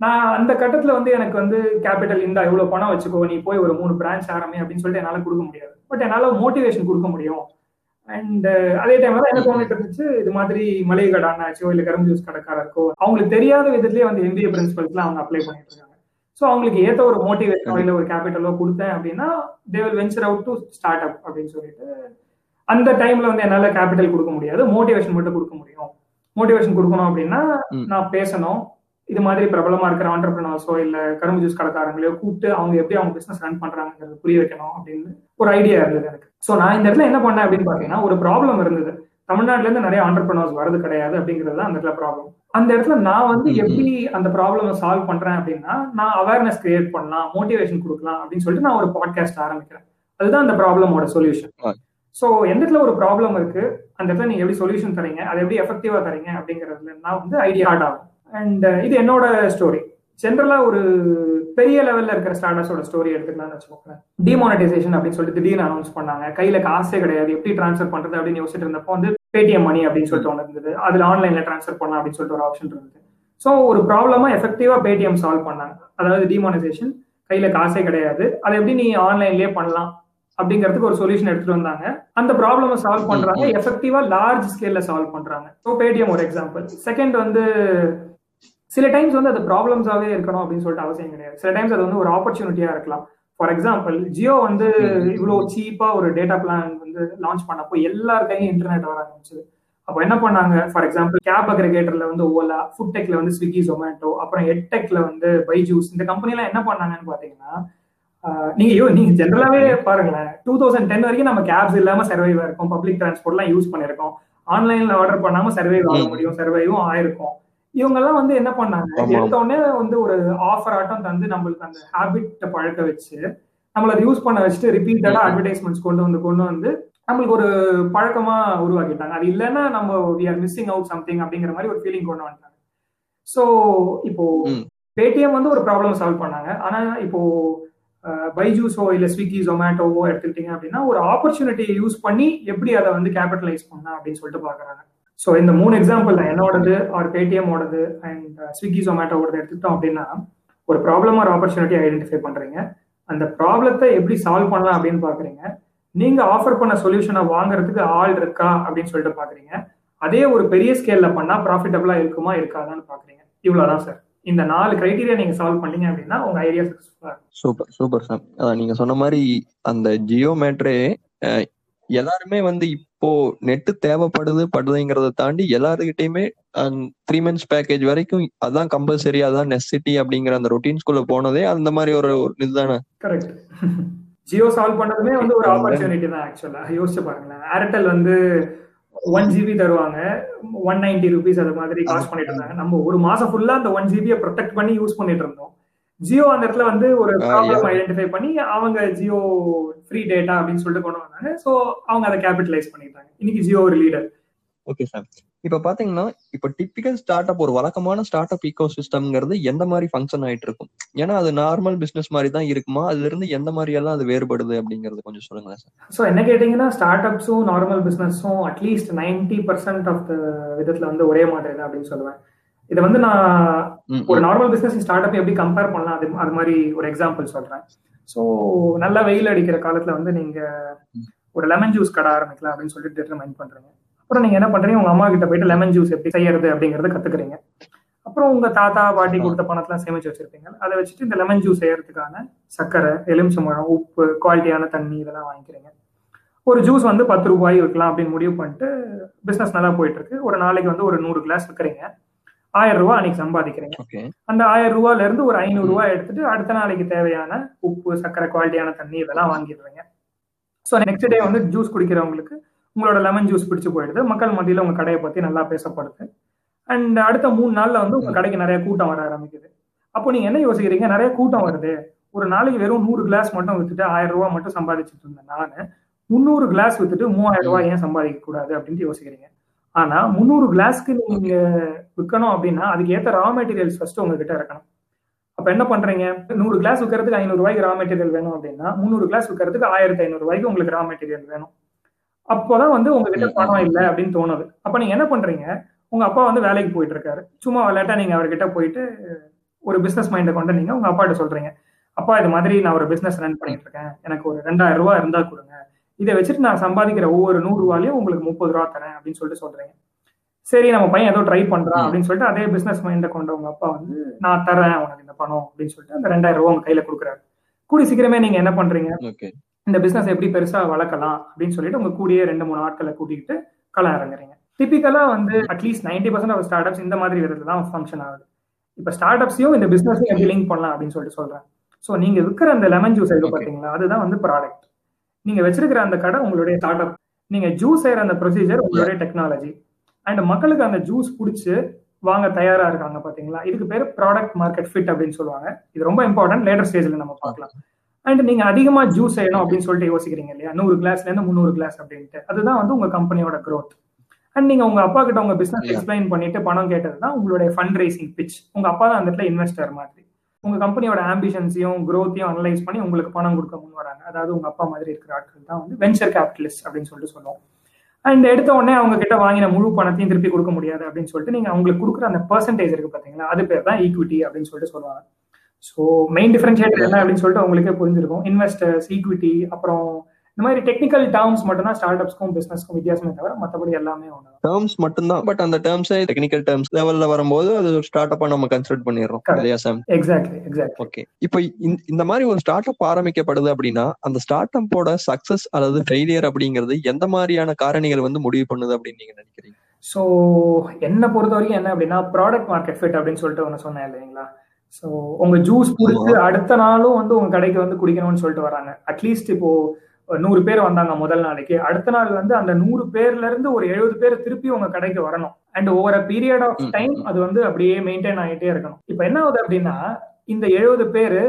நான் அந்த கட்டத்துல வந்து எனக்கு வந்து கேபிட்டல் இந்த இவ்வளவு பணம் வச்சுக்கோ நீ போய் ஒரு மூணு பிரான்ச் ஆரம்பி அப்படின்னு சொல்லிட்டு என்னால கொடுக்க முடியாது. பட் என்னால மோட்டிவேஷன் கொடுக்க முடியும். அண்ட் அதே டைம்ல தான் என்ன தோணிட்டு இருந்துச்சு இது மாதிரி மளிகை கடை அண்ணாச்சோ இல்ல கரும்பு ஜூஸ் கடைக்காரருக்கோ அவங்களுக்கு தெரியாத விதத்துலயே வந்து எம்பிஏ பிரின்சிபல்ஸ்லாம் அவங்க அப்ளை பண்ணிட்டு இருக்காங்க. ஸோ அவங்களுக்கு ஏத்த ஒரு மோட்டிவேஷனோ இல்ல ஒரு கேபிட்டலோ கொடுத்தேன் அப்படின்னா they will venture out to startup அப்படின்னு சொல்லிட்டு அந்த டைம்ல வந்து என்னால கேபிட்டல் கொடுக்க முடியாது. மோட்டிவேஷன் மட்டும் கொடுக்க முடியும். மோட்டிவேஷன் கொடுக்கணும் அப்படின்னா நான் பேசணும். இது மாதிரி பிரபலமா இருக்கிற ஆண்டர்பிரினர்ஸோ இல்ல கரும்பு ஜூஸ் கடைக்காரங்களையோ கூப்பிட்டு அவங்க எப்படி அவங்க பிசினஸ் ரன் பண்றாங்கிறது புரிய வைக்கணும் அப்படின்னு ஒரு ஐடியா இருந்தது எனக்கு. ஸோ நான் இந்த இடத்துல என்ன பண்ணேன் அப்படின்னு பாத்தீங்கன்னா ஒரு ப்ராப்ளம் இருந்தது. தமிழ்நாட்டுல இருந்து நிறைய ஆண்டர்பிரினர்ஸ் வரது கிடையாது அப்படிங்கிறது தான் அந்த இடத்துல ப்ராப்ளம் அந்த இடத்துல நான் வந்து எப்படி அந்த ப்ராப்ளம் சால்வ் பண்றேன் அப்படின்னா நான் அவேர்னஸ் கிரியேட் பண்ணலாம் மோட்டிவேஷன் கொடுக்கலாம் அப்படின்னு சொல்லிட்டு நான் ஒரு பாட்காஸ்ட் ஆரம்பிக்கிறேன். அதுதான் அந்த ப்ராப்ளமோட சொல்யூஷன் ஸோ எந்த இடத்துல ஒரு ப்ராப்ளம் இருக்கு அந்த இடத்துல நீங்க எப்படி சொல்யூஷன் தரீங்க அதை எப்படி எஃபெக்டிவா தரீங்க அப்படிங்கிறதுல நான் வந்து ஐடியா ஹார்ட் ஆகும். அண்ட் இது என்னோட ஸ்டோரி ஜென்ரலா ஒரு பெரிய லெவல்ல இருக்கிற ஸ்டார்டர்ஸோட ஸ்டோரி எடுத்துக்கலாம்னு வச்சுக்கோங்களேன் டிமானிட்டைசேஷன் அப்படின்னு சொல்லிட்டு திடீர்னு அனௌன்ஸ் பண்ணாங்க. கையில காசே கிடையாது. எப்படி ட்ரான்ஸ்ஃபர் பண்றது அப்படின்னு யோசிச்சுட்டு இருந்தப்போ வந்து பேடிஎம் மணி அப்படின்னு சொல்லிட்டு ஒன்று இருந்தது. அதுல ஆன்லைன்ல ட்ரான்ஸ்ஃபர் பண்ணலாம் அப்படின்னு சொல்லிட்டு ஒரு ஆப்ஷன் இருந்தது. ஸோ ஒரு ப்ராப்ளமா எஃபெக்டிவா பேடிஎம் சால்வ் பண்ணாங்க. அதாவது டிமானிசேஷன் கையில காசே கிடையாது. அதை எப்படி நீ ஆன்லைன்லயே பண்ணலாம் அப்படிங்கிறதுக்கு ஒரு சொல்யூஷன் எடுத்துட்டு வந்தாங்க. அந்த ப்ராப்ளமை சால்வ் பண்றாங்க. எஃபெக்டிவா லார்ஜ் ஸ்கேல்ல சால்வ் பண்றாங்க. ஸோ பேடிஎம் ஒரு எக்ஸாம்பிள் செகண்ட் வந்து சில டைம்ஸ் வந்து அது ப்ராப்ளம்ஸாவே இருக்கணும் அப்படின்னு சொல்லிட்டு அவசியம் கிடையாது. சில டைம்ஸ் அது வந்து ஒரு ஆப்பர்ச்சுனிட்டியா இருக்கலாம். ஃபார் எக்ஸாம்பிள் ஜியோ வந்து இவ்வளவு சீப்பா ஒரு டேட்டா பிளான் வந்து லான்ச் பண்ணப்போ எல்லார் கையும் இன்டர்நெட் வர ஆரம்பிச்சது. அப்போ என்ன பண்ணாங்க? ஃபார் எக்ஸாம்பிள் கேப் அக்ரிகேட்டர்ல வந்து ஓலா ஃபுட் டெக்ல வந்து ஸ்விக்கி ஜொமேட்டோ அப்புறம் எட்டெக்ல வந்து பைஜூஸ் இந்த கம்பெனி எல்லாம் என்ன பண்ணாங்கன்னு பாத்தீங்கன்னா நீங்க யோ நீங்க ஜென்ரலாவே பாருங்களேன். டூ தௌசண்ட் டென் வரைக்கும் நம்ம கேப்ஸ் இல்லாம சர்வைவா இருக்கும். பப்ளிக் டிரான்ஸ்போர்ட்லாம் யூஸ் பண்ணிருக்கோம் ஆன்லைன்ல ஆர்டர் பண்ணாம சர்வைவ் ஆக முடியும். சர்வைவும் ஆயிருக்கும். இவங்க எல்லாம் வந்து என்ன பண்ணாங்க? எடுத்தோடனே வந்து ஒரு ஆஃபர் ஆட்டம் தந்து நம்மளுக்கு அந்த ஹேபிட்ட பழக்க வச்சு நம்மள யூஸ் பண்ண வச்சுட்டு ரிப்பீட்டடா அட்வர்டைஸ்மெண்ட்ஸ் கொண்டு வந்து கொண்டு வந்து நம்மளுக்கு ஒரு பழக்கமா உருவாக்கிட்டாங்க. அது இல்லைன்னா நம்ம we are missing out something அப்படிங்கிற மாதிரி ஒரு ஃபீலிங் கொண்டு வந்துட்டாங்க. ஸோ இப்போ பேடிஎம் வந்து ஒரு ப்ராப்ளம் சால்வ் பண்ணாங்க. ஆனா இப்போ பைஜூஸோ இல்ல ஸ்விக்கி ஜொமேட்டோவோ எடுத்துக்கிட்டீங்க அப்படின்னா ஒரு ஆப்பர்ச்சுனிட்டியை யூஸ் பண்ணி எப்படி அதை வந்து கேபிட்டலைஸ் பண்ணலாம் அப்படின்னு சொல்லிட்டு பாக்குறாங்க. ஸோ இந்த மூணு எக்ஸாம்பிள் என்னோடது ஆர் பேடிஎம் ஓடது அண்ட் ஸ்விக்கி ஜொமேட்டோடது எடுத்துக்கிட்டோம் அப்படின்னா ஒரு ப்ராப்ளம் ஒரு ஆப்பர்ச்சுனிட்டி ஐடென்டிஃபை பண்ணுறீங்க அந்த ப்ராப்ளத்தை எப்படி சால்வ் பண்ணலாம் அப்படின்னு பார்க்குறீங்க நீங்கள் ஆஃபர் பண்ண சொல்யூஷனை வாங்குறதுக்கு ஆள் இருக்கா அப்படின்னு சொல்லிட்டு பார்க்குறீங்க அதே ஒரு பெரிய ஸ்கேலில் பண்ணால் ப்ராஃபிட்டபுளாக இருக்குமா இருக்காதான்னு பார்க்குறீங்க இவ்வளவுதான் சார் இந்த நாலு கிரைட்டீரியா நீங்க சால்வ் பண்ணீங்க அப்படின்னா உங்க ஐடியா சக்சஸ்ஃபுல்லா சூப்பர் சூப்பர் சார் நீங்க சொன்ன மாதிரி அந்த ஜியோ மேட்ரே எல்லாருமே வந்து இப்போ நெட்டு தேவைப்படுது படுதுங்கிறத தாண்டி எல்லாருக்கிட்டையுமே த்ரீ மந்த்ஸ் பேக்கேஜ் வரைக்கும் அதான் கம்பல்சரி அதான் நெசிட்டி அப்படிங்கிற அந்த ரொட்டீன்ஸ்குள்ள போனதே அந்த மாதிரி ஒரு இதுதானே? கரெக்ட் ஜியோ சால்வ் பண்ணதுமே வந்து ஒரு ஆப்பர்ச்சுனிட்டி தான் ஆக்சுவலா யோசிச்சு பாருங்களேன். ஏர்டெல் வந்து ஒன் ஜிபி தருவாங்க. ஒன் நைன்டி ருபீஸ் அது மாதிரி காஸ்ட் பண்ணிட்டு இருந்தாங்க. நம்ம ஒரு மாசம் ஃபுல்லா அந்த ஒன் ஜிபியை ப்ரொடெக்ட் பண்ணி யூஸ் பண்ணிட்டு இருந்தோம். ஜியோ அந்த இடத்துல வந்து ஒரு ப்ராப்ளம் ஐடென்டிஃபை பண்ணி அவங்க ஜியோ ஃப்ரீ டேட்டா அப்படின்னு சொல்லிட்டு கொண்டு வந்தாங்க. ஸோ அவங்க அதை கேபிட்டலைஸ் பண்ணிட்டாங்க. இன்னைக்கு ஜியோ ஒரு லீடர் ஓகே சார் இப்ப பாத்தீங்கன்னா இப்ப டிப்பிக்கல் ஸ்டார்ட் அப் ஒரு வழக்கமான ஸ்டார்ட் அப் ஈகோ சிஸ்டம்ங்கிறது எந்த மாதிரி ஃபங்க்ஷன் ஆயிட்டு இருக்கும்? ஏன்னா அது நார்மல் பிசினஸ் மாதிரி தான் இருக்குமா? அதுல இருந்து எந்த மாதிரி எல்லாம் அது வேறுபடுது அப்படிங்கறது கொஞ்சம் சொல்லுங்களேன் சார் ஸோ என்ன கேட்டீங்கன்னா ஸ்டார்ட் அப்ஸும் normal பிசினஸும் at least ninety percent of the விதத்துல வந்து ஒரே மாதிரி தான் அப்படின்னு சொல்லுவேன். இதை வந்து நான் ஒரு நார்மல் பிசினஸ் ஸ்டார்ட் அப் எப்படி கம்பேர் பண்ணலாம்? அது அது மாதிரி ஒரு எக்ஸாம்பிள் சொல்றேன். ஸோ நல்லா வெயில் அடிக்கிற காலத்துல வந்து நீங்க ஒரு லெமன் ஜூஸ் கடை ஆரம்பிக்கலாம் அப்படின்னு சொல்லிட்டு டிட்டர்மைன் பண்றீங்க. அப்புறம் நீங்க என்ன பண்றீங்க? உங்க அம்மா கிட்ட போயிட்டு லெமன் ஜூஸ் எப்படி செய்யறது அப்படிங்கறத கத்துக்கிறீங்க. அப்புறம் உங்க தாத்தா பாட்டி கொடுத்த பணத்தெல்லாம் சேமிச்சு வச்சிருப்பீங்க. அதை வச்சுட்டு இந்த லெமன் ஜூஸ் செய்யறதுக்கான சர்க்கரை எலுமிச்சம்பழம் உப்பு குவாலிட்டியான தண்ணி இதெல்லாம் வாங்கிக்கிறீங்க. ஒரு ஜூஸ் வந்து பத்து ரூபாய் விற்கலாம் அப்படின்னு முடிவு பண்ணிட்டு பிசினஸ் நல்லா போயிட்டு இருக்கு. ஒரு நாளைக்கு வந்து ஒரு நூறு கிளாஸ் விற்கிறீங்க. ஆயிரம் ரூபாய் அன்னைக்கு சம்பாதிக்கிறீங்க. அந்த ஆயிரம் ரூபாயில இருந்து ஒரு ஐநூறு ரூபாய் எடுத்துட்டு அடுத்த நாளைக்கு தேவையான உப்பு சர்க்கரை குவாலிட்டியான தண்ணி இதெல்லாம் வாங்கிடுறீங்க ஸோ நெக்ஸ்ட் டே வந்து ஜூஸ் குடிக்கிறவங்களுக்கு உங்களோட லெமன் ஜூஸ் பிடிச்சு போயிடுது. மக்கள் மத்தியில் உங்க கடையை பத்தி நல்லா பேசப்படுது. அண்ட் அடுத்த மூணு நாள்ல வந்து உங்க கடைக்கு நிறைய கூட்டம் வர ஆரம்பிக்குது. அப்போ நீங்க என்ன யோசிக்கிறீங்க? நிறைய கூட்டம் வருது. ஒரு நாளைக்கு வெறும் நூறு கிளாஸ் மட்டும் வித்துட்டு ஆயிரம் ரூபாய் மட்டும் சம்பாதிச்சுட்டு இருந்தேன் நானு. முந்நூறு கிளாஸ் வித்துட்டு மூவாயிரம் ரூபாய் ஏன் சம்பாதிக்க கூடாது அப்படின்ட்டு யோசிக்கிறீங்க. ஆனா முந்நூறு கிளாஸ்க்கு நீங்க விற்கணும் அப்படின்னா அதுக்கு ஏத்த ரா மெட்டீரியல்ஸ் ஃபர்ஸ்ட் உங்ககிட்ட இருக்கணும். அப்ப என்ன பண்றீங்க? நூறு கிளாஸ் விற்கிறதுக்கு ஐநூறு ரூபாய்க்கு ரா மெட்டீரியல் வேணும் அப்படின்னா முந்நூறு கிளாஸ் விற்கிறதுக்கு ஆயிரத்தி ஐநூறு ரூபாய்க்கு உங்களுக்கு ரா மெட்டீரியல் வேணும். அப்போதான் வந்து உங்ககிட்ட பணம் இல்லை அப்படின்னு தோணுது. அப்ப நீங்க என்ன பண்றீங்க? உங்க அப்பா வந்து வேலைக்கு போயிட்டு இருக்காரு சும்மா விளையாட்டா நீங்க அவர்கிட்ட போயிட்டு ஒரு பிசினஸ் மைண்டை கொண்டு நீங்க உங்க அப்பாட்ட சொல்றீங்க. அப்பா இது மாதிரி நான் ஒரு பிசினஸ் ரன் பண்ணிட்டு இருக்கேன் எனக்கு ஒரு ரெண்டாயிரம் ரூபாய் இருந்தா கொடுங்க. இதை வச்சுட்டு நான் சம்பாதிக்கிற ஒவ்வொரு நூறு ரூபாலையும் உங்களுக்கு முப்பது ரூபா தரேன் அப்படின்னு சொல்லிட்டு சொல்றீங்க. சரி நம்ம பையன் ஏதோ ட்ரை பண்றான் அப்படின்னு சொல்லிட்டு அதே பிசினஸ் மைண்டை கொண்ட உங்க அப்பா வந்து நான் தரேன் உனக்கு இந்த பணம் அப்படின்னு சொல்லிட்டு அந்த ரெண்டாயிரம் ரூபாய் உங்க கையில கொடுக்குறாரு. கூடி சீக்கிரமே நீங்க என்ன பண்றீங்க? இந்த பிசினஸ் எப்படி பெருசா வளர்க்கலாம் அப்படின்னு சொல்லிட்டு உங்க கூடிய ரெண்டு மூணு ஆட்களை கூட்டிகிட்டு களம் இறங்குறீங்க. டிபிக்கலா வந்து at least ninety percent of startups இந்த மாதிரி விதத்துல தான் ஃபங்க்ஷன் ஆகுது. இப்ப ஸ்டார்ட் அப்ஸையும் இந்த பிசினஸையும் எப்படி லிங்க் பண்ணலாம் அப்படின்னு சொல்லிட்டு சொல்றேன். ஸோ நீங்க விற்கிற அந்த லெமன் ஜூஸ் இருக்கு பாத்தீங்களா? அதுதான் வந்து ப்ராடக்ட் நீங்க வச்சிருக்கிற அந்த கடை உங்களுடைய ஸ்டார்ட் அப் நீங்க ஜூஸ் செய்யற அந்த ப்ரொசீஜர் உங்களுடைய டெக்னாலஜி அண்ட் மக்களுக்கு அந்த ஜூஸ் பிடிச்சி வாங்க தயாரா இருக்காங்க பாத்தீங்களா? இதுக்கு பேர் ப்ராடக்ட் மார்க்கெட் ஃபிட் அப்படின்னு சொல்லுவாங்க. இது ரொம்ப இம்பார்ட்டன்ட் லேட்டர் ஸ்டேஜ்ல நம்ம பார்க்கலாம். அண்ட் நீங்க அதிகமா ஜூஸ் செய்யணும் அப்படின்னு சொல்லிட்டு யோசிக்கிறீங்க இல்லையா? நூறு கிளாஸ்ல இருந்து முந்நூறு கிளாஸ் அப்படின்ட்டு. அதுதான் வந்து உங்க கம்பெனியோட growth. அண்ட் நீங்க உங்க அப்பா கிட்ட உங்க பிசினஸ். எக்ஸ்பிளைன் பண்ணிட்டு பணம் கேட்டது தான் உங்களுடைய ஃபண்ட் ரைசிங் பிச் உங்க அப்பா தான் அந்த இடத்துல இன்வெஸ்டர் மாதிரி. உங்க கம்பெனியோட ஆம்பிஷன்ஸையும் குரோத்தையும் அனலைஸ் பண்ணி உங்களுக்கு பணம் கொடுக்க முன் வராங்க. அதாவது உங்க அப்பா மாதிரி இருக்கிற ஆட்கள் தான் வந்து வெஞ்சர் கேபிட்டலிஸ்ட் அப்படின்னு சொல்லிட்டு சொல்லுவோம். அண்ட் எடுத்த உடனே அவங்க கிட்ட வாங்கின முழு பணத்தையும் திருப்பி கொடுக்க முடியாது அப்படின்னு சொல்லிட்டு நீங்க அவங்களுக்கு கொடுக்குற அந்த பர்சன்டேஜ் இருக்கு பாத்தீங்களா? அது பேர் தான் ஈக்விட்டி அப்படின்னு சொல்லிட்டு சொல்லுவாங்க. ஸோ மெயின் டிஃபரன்ஷியேட்டர் என்ன அப்படின்னு சொல்லிட்டு உங்களுக்கே புரிஞ்சிருக்கும். இன்வெஸ்டர்ஸ் ஈக்விட்டி அப்புறம் இந்த மாதிரி டெக்னிக்கல் டேர்ம்ஸ் மட்டும் தான் ஸ்டார்ட் அப்ஸ்க்கும் பிசினஸ்க்கும் வித்தியாசமே தவிர மற்றபடி எல்லாமே ஒன்று டேர்ம்ஸ் மட்டும்தான். பட் அந்த டேர்ம்ஸே டெக்னிக்கல் டேர்ம்ஸ் லெவல்ல வரும்போது அது ஒரு ஸ்டார்ட் அப்பா நம்ம கன்சிடர் பண்ணிடுறோம். இல்லையா சாம் எக்ஸாக்ட்லி எக்ஸாக்ட்லி ஓகே இப்போ இந்த- மாதிரி ஒரு ஸ்டார்ட் அப் ஆரம்பிக்கப்படுது அப்படின்னா அந்த ஸ்டார்ட் அப்போட சக்சஸ் அல்லது ஃபெயிலியர் அப்படிங்கிறது எந்த மாதிரியான காரணிகள் வந்து முடிவு பண்ணுது அப்படின்னு நீங்க நினைக்கிறீங்க? ஸோ என்னை பொறுத்த வரைக்கும் என்ன அப்படின்னா ப்ராடக்ட் மார்க்கெட் ஃபிட் அப்படின்னு சொல்லிட்டு ஒன்று சொன்னேன் இல்லைங்களா? ஸோ உங்க ஜூஸ் குடிச்சு அடுத்த நாளும் வந்து உங்க கடைக்கு வந்து குடிக்கணும்னு சொல்லிட்டு வராங்க. அட்லீஸ்ட் இப்போ நூறு பேர் வந்தாங்க முதல் நாளைக்கு அடுத்த நாள் வந்து அந்த நூறு பேர்ல இருந்து ஒரு எழுபது பேர் திருப்பி உங்க கடைக்கு வரணும் and over period of time. அது வந்து அப்படியே மெயின்டைன் ஆகிட்டே இருக்கணும் இப்போ என்ன ஆகுது அப்படின்னா இந்த எழுபது பேரு.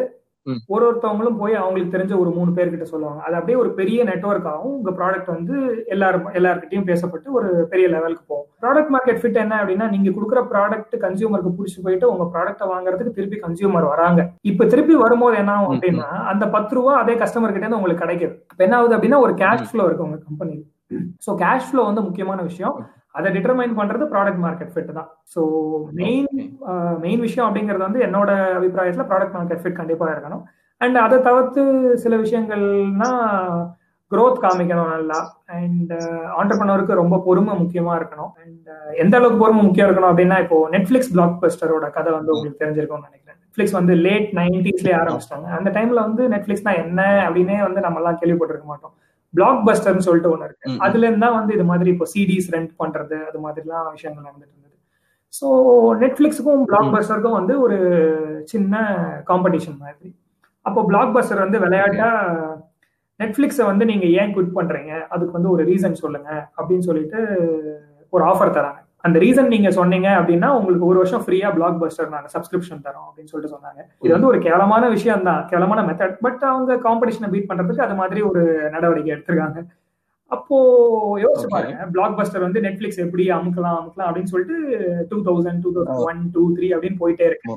ஒரு ஒருத்தவங்களும் போய் அவங்களுக்கு தெரிஞ்ச ஒரு மூணு பேர்கிட்ட சொல்லுவாங்க. அது அப்படியே ஒரு பெரிய நெட்வொர்க் ஆகும் உங்க ப்ராடக்ட் வந்து எல்லாரும் எல்லார்கிட்டயும் பேசப்பட்டு ஒரு பெரிய லெவலுக்கு போகும். ப்ராடக்ட் மார்க்கெட் ஃபிட் என்ன அப்படின்னா நீங்க கொடுக்குற ப்ராடக்ட் கன்சியூமருக்கு பிடிச்சி போயிட்டு உங்க ப்ராடக்ட்டை வாங்குறதுக்கு திருப்பி கன்சியூமர் வராங்க. இப்ப திருப்பி வரும்போது என்ன ஆகும். அப்படின்னா அந்த பத்து ரூபா அதே கஸ்டமர் கிட்ட இருந்து உங்களுக்கு கிடைக்குது. இப்ப என்ன ஆகுது அப்படின்னா ஒரு கேஷ். ஃப்ளோ இருக்கு உங்க கம்பெனி ஸோ கேஷ் ஃப்ளோ வந்து முக்கியமான விஷயம். அதை டிட்டர்மைன் பண்றது ப்ராடக்ட் மார்க்கெட் ஃபிட் தான். So main. மெயின் விஷயம் அப்படிங்கிறது வந்து என்னோட அபிப்பிராயத்துல ப்ராடக்ட் மார்க்கெட் ஃபிட் கண்டிப்பா இருக்கணும். அண்ட் அதை தவிர்த்து சில விஷயங்கள்னா growth காமிக்கணும் நல்லா. அண்ட் ஆண்டர்பனருக்கு ரொம்ப பொறுமை முக்கியமா இருக்கணும். அண்ட் எந்த அளவுக்கு பொறுமை முக்கியம் இருக்கணும் அப்படின்னா இப்போ நெட்ஃபிளிக்ஸ் பிளாக் பஸ்டரோட கதை வந்து உங்களுக்கு தெரிஞ்சிருக்கும்னு நினைக்கிறேன். நெட்ஃபிளிக்ஸ் வந்து லேட் நைன்டிஸ்லேயே ஆரம்பிச்சிட்டாங்க. அந்த டைம்ல வந்து நெட்ஃபிளிக்ஸ்னா என்ன அப்படின்னே வந்து நம்ம எல்லாம் கேள்விப்பட்டிருக்க மாட்டோம். பிளாக் பஸ்டர்னு சொல்லிட்டு ஒன்று இருக்கு. அதுல இருந்தா வந்து இது மாதிரி இப்போ சிடிஸ் ரெண்ட் பண்றது அது மாதிரிலாம் விஷயங்கள் நடந்துட்டு இருந்தது. ஸோ நெட்ஃபிளிக்ஸுக்கும் பிளாக் பஸ்டருக்கும் வந்து ஒரு சின்ன காம்படிஷன் மாதிரி. அப்போ பிளாக் பஸ்டர் வந்து விளையாட்டா நெட்ஃபிளிக்ஸை வந்து நீங்க ஏன் குவிட் பண்றீங்க? அதுக்கு வந்து ஒரு ரீசன் சொல்லுங்க அப்படின்னு சொல்லிட்டு ஒரு ஆஃபர் தராங்க. அந்த ரீசன் நீங்க சொன்னீங்க அப்படின்னா உங்களுக்கு ஒரு வருஷம் ஃப்ரீயா பிளாக் பஸ்டர் நாங்க சப்ஸ்கிரிப்ஷன் தரோம் அப்படின்னு சொல்லிட்டு சொன்னாங்க இது வந்து ஒரு கேவலமான விஷயம் தான் கேவலமான மெத்தட் பட் அவங்க காம்படிஷனை பீட் பண்றதுக்கு அது மாதிரி ஒரு நடவடிக்கை எடுத்திருக்காங்க அப்போ யோசிச்சு. பாருங்க பிளாக் பஸ்டர் வந்து நெட்ஃபிளிக்ஸ் எப்படி அமுக்கலாம் அமுக்கலாம் அப்படின்னு சொல்லிட்டு two thousand two thousand one two three அப்படின்னு போயிட்டே இருக்கு.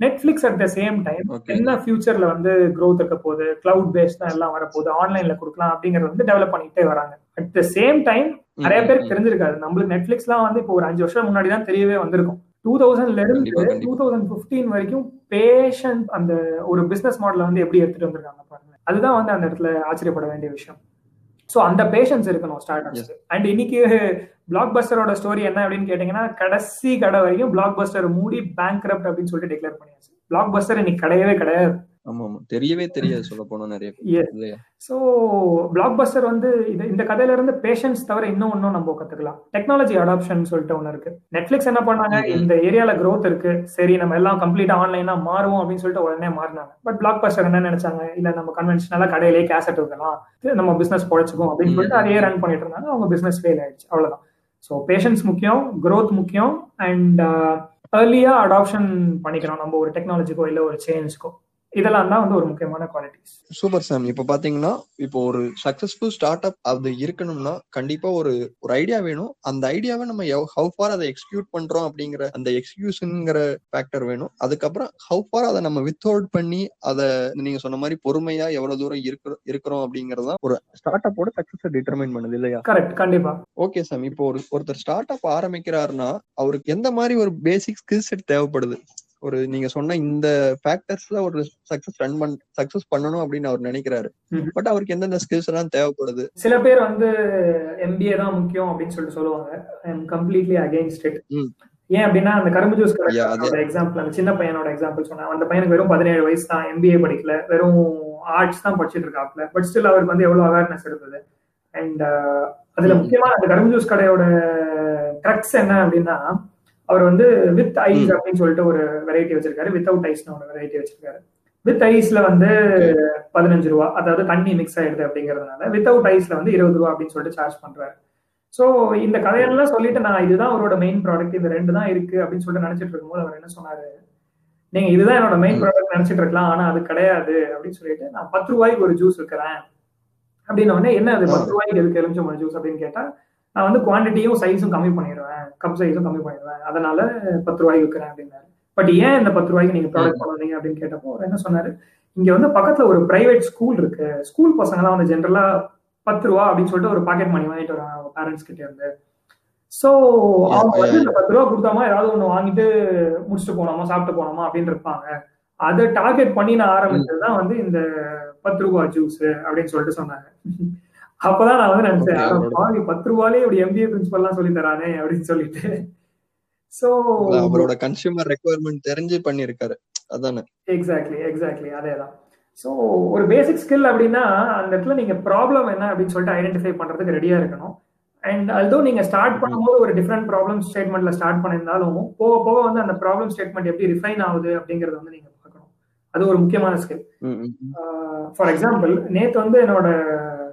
Netflix at the same time. என்ன ஃபியூச்சர்ல வந்து growth இருக்க போகுது கிளவுட் பேஸ்ட் தான் எல்லாம் வரப்போகுது ஆன்லைன்ல கொடுக்கலாம் அப்படிங்கறது வந்து டெவலப் பண்ணிட்டே வராங்க அட் த சேம் டைம் நிறைய பேருக்கு தெரிஞ்சிருக்காது. நம்மளுக்கு நெட்ஃபிளிக்ஸ்லாம் வந்து இப்போ ஒரு அஞ்சு வருஷம் முன்னாடி தான் தெரியவே வந்திருக்கும். டூ தௌசண்ட்ல இருந்து. டூ தௌசண்ட் பிப்டீன் வரைக்கும் பேஷண்ட் அந்த ஒரு பிசினஸ் மாடலை வந்து எப்படி எடுத்துட்டு வந்திருக்காங்க பாருங்க. அதுதான் வந்து அந்த இடத்துல ஆச்சரியப்பட வேண்டிய விஷயம். ஸோ அந்த பேஷன்ஸ் இருக்கணும் ஸ்டார்ட் அப்ஸ் அண்ட் இன்னைக்கு பிளாக் பஸ்டரோட ஸ்டோரி என்ன அப்படின்னு கேட்டீங்கன்னா கடைசி கடை வரைக்கும் பிளாக் பஸ்டர் மூடி பேங்க் அப்படின்னு சொல்லிட்டு டிக்ளேர் பண்ணியாச்சு. பிளாக் பஸ்டர் இன்னைக்கு கிடையவே கிடையாது. ஆமா ஆமா தெரியவே தெரியாது சொல்ல போனா நிறைய ஸோ பிளாக் பஸ்டர் வந்து இது இந்த கதையில இருந்து பேஷன்ஸ் தவிர இன்னும் ஒன்றும் நம்ம கத்துக்கலாம். டெக்னாலஜி அடாப்ஷன் சொல்லிட்டு ஒன்று இருக்கு. நெட்ஃபிளிக்ஸ் என்ன பண்ணாங்க. இந்த ஏரியால growth இருக்கு. சரி நம்ம எல்லாம் கம்ப்ளீட்டா ஆன்லைனா மாறுவோம் அப்படின்னு சொல்லிட்டு உடனே மாறினாங்க. பட் பிளாக் பஸ்டர் என்ன நினைச்சாங்க? இல்ல நம்ம கன்வென்ஷனலா கடையிலேயே கேசட் இருக்கலாம் நம்ம பிசினஸ் பொழைச்சுக்கும் அப்படின்னு சொல்லிட்டு. அதையே ரன் பண்ணிட்டு இருந்தாங்க. அவங்க பிசினஸ் ஃபெயில் ஆயிடுச்சு. அவ்வளவுதான். ஸோ பேஷன்ஸ் முக்கியம் growth முக்கியம் அண்ட் ஏர்லியா அடாப்ஷன் பண்ணிக்கிறோம். நம்ம ஒரு டெக்னாலஜிக்கோ இல்ல ஒரு சேஞ்சுக்கோ இதெல்லாம் தான் வந்து ஒரு முக்கியமான குவாலிட்டிஸ் சூப்பர் சாம் இப்ப பாத்தீங்கன்னா இப்போ ஒரு சக்சஸ்ஃபுல் ஸ்டார்ட் அப் அது இருக்கணும்னா கண்டிப்பா ஒரு ஒரு ஐடியா வேணும். அந்த ஐடியாவை நம்ம ஹவு ஃபார் அதை எக்ஸிக்யூட் பண்றோம் அப்படிங்கிற அந்த எக்ஸிகியூஷன்ங்கிற ஃபேக்டர் வேணும். அதுக்கப்புறம் ஹவு ஃபார் அதை நம்ம வித் அவுட் பண்ணி அதை நீங்க சொன்ன மாதிரி பொறுமையா எவ்வளவு தூரம் இருக்கிறோம் இருக்கிறோம் அப்படிங்கறதா ஒரு ஸ்டார்ட் அப்போட சக்சஸ் டிட்டர்மைன் பண்ணுது இல்லையா? கரெக்ட் கண்டிப்பா. ஓகே சாம் இப்போ ஒரு ஒருத்தர் ஸ்டார்ட் அப் ஆரம்பிக்கிறாருன்னா அவருக்கு எந்த மாதிரி ஒரு பேசிக் ஸ்கில் செட் தேவைப்படுது? ஒரு நீங்க சொன்ன இந்த ஃபேக்டர்ஸ்ல ஒரு சக்சஸ் ரன் பண் சக்சஸ் பண்ணணும் அப்படின்னு அவர் நினைக்கிறாரு. பட் அவருக்கு எந்தெந்த ஸ்கில்ஸ் எல்லாம் தேவைப்படுது? சில பேர் வந்து எம்பிஏ தான் முக்கியம் அப்படின்னு சொல்லிட்டு சொல்லுவாங்க. I am completely against it. ஏன் அப்படின்னா அந்த கரும்பு ஜூஸ் அது- எக்ஸாம்பிள் அந்த சின்ன பையனோட எக்ஸாம்பிள் சொன்னேன் அந்த பையனுக்கு வெறும் பதினேழு வயசு தான் எம்பிஏ படிக்கல. வெறும் ஆர்ட்ஸ் தான் படிச்சுட்டு இருக்காப்ல பட் ஸ்டில் அவருக்கு வந்து எவ்வளவு அவேர்னஸ் இருந்தது? அண்ட் அதுல ம். முக்கியமா அந்த கரும்பு ஜூஸ் கடையோட ட்ரக்ஸ் என்ன அப்படின்னா அவர் வந்து வித் ஐஸ். அப்படின்னு சொல்லிட்டு ஒரு வெரைட்டி வச்சிருக்காரு. வித்தவுட் ஐஸ்னு ஒரு வெரைட்டி வச்சிருக்காரு. வித் ஐஸ்ல வந்து பதினஞ்சு ரூபா அதாவது தண்ணி மிக்ஸ் ஆயிடுது அப்படிங்கறதுனால வித்தவுட் ஐஸ்ல வந்து இருபது ரூபா அப்படின்னு சொல்லிட்டு சார்ஜ் பண்றாரு. ஸோ இந்த கதையெல்லாம் சொல்லிட்டு நான் இதுதான் அவரோட மெயின் ப்ராடக்ட் இந்த ரெண்டு தான் இருக்கு அப்படின்னு சொல்லிட்டு நினைச்சிட்டு இருக்கும்போது அவர் என்ன சொன்னாரு? நீங்க இதுதான் என்னோட மெயின் ப்ராடக்ட் நினைச்சிட்டு இருக்கலாம். ஆனா அது கிடையாது அப்படின்னு சொல்லிட்டு நான் பத்து ரூபாய்க்கு ஒரு ஜூஸ் விற்கிறேன் அப்படின்னு உடனே என்ன அது பத்து ரூபாய்க்கு எதுக்கு எலுமிச்சம்பழம் ஜூஸ் அப்படின்னு கேட்டா நான் வந்து குவான்டிட்டியும் சைஸும் கம்மி பண்ணிடுவேன். கப் சைஸும் கம்மி பண்ணிடுவேன். அதனால பத்து ரூபாய்க்கு விற்கிறேன் அப்படின்னாரு. பட் ஏன் இந்த பத்து ரூபாய்க்கு நீங்க ப்ராடக்ட் பண்ணுவீங்க அப்படின்னு கேட்டப்போ அவர் என்ன சொன்னாரு? இங்க வந்து பக்கத்துல ஒரு பிரைவேட் ஸ்கூல் இருக்கு. ஸ்கூல் பசங்க எல்லாம் வந்து ஜென்ரலா பத்து ரூபா அப்படின்னு சொல்லிட்டு ஒரு பாக்கெட் மணி வாங்கிட்டு வருவாங்க அவங்க பேரண்ட்ஸ் கிட்ட இருந்து. சோ அவங்க வந்து இந்த பத்து ரூபா கொடுத்தாமா ஏதாவது ஒண்ணு வாங்கிட்டு முடிச்சுட்டு போனோமா சாப்பிட்டு போனோமா அப்படின்னு இருப்பாங்க. அதை டார்கெட் பண்ணி நான் ஆரம்பிச்சதுதான் வந்து இந்த பத்து ரூபா ஜூஸ் அப்படின்னு சொல்லிட்டு சொன்னாங்க. அப்பதான் நான் வந்து நினைச்சேன் பத்து ரூபாலே இப்படி எம்பிஏ பிரின்சிபல் எல்லாம் சொல்லி தரானே அப்படின்னு சொல்லிட்டு. சோ அவரோட கன்சியூமர் ரெக்குவயர்மெண்ட் தெரிஞ்சு பண்ணிருக்காரு அதானே. எக்ஸாக்ட்லி எக்ஸாக்ட்லி அதேதான். ஸோ ஒரு பேசிக் ஸ்கில் அப்படின்னா அந்த இடத்துல நீங்க ப்ராப்ளம் என்ன அப்படின்னு சொல்லிட்டு ஐடென்டிஃபை பண்றதுக்கு ரெடியா இருக்கணும். அண்ட் although நீங்க ஸ்டார்ட் பண்ணும்போது ஒரு டிஃப்ரெண்ட் ப்ராப்ளம் ஸ்டேட்மெண்ட்ல ஸ்டார்ட் பண்ணியிருந்தாலும் போக போக வந்து அந்த ப்ராப்ளம் ஸ்டேட்மெண்ட் எப்படி ரிஃபைன் ஆகுது அப்படிங்கறத வந்து நீங்க பார்க்கணும். அது ஒரு முக்கியமான ஸ்கில் ஃபார் எக்ஸாம்பிள் நேத்து வந்து என்னோட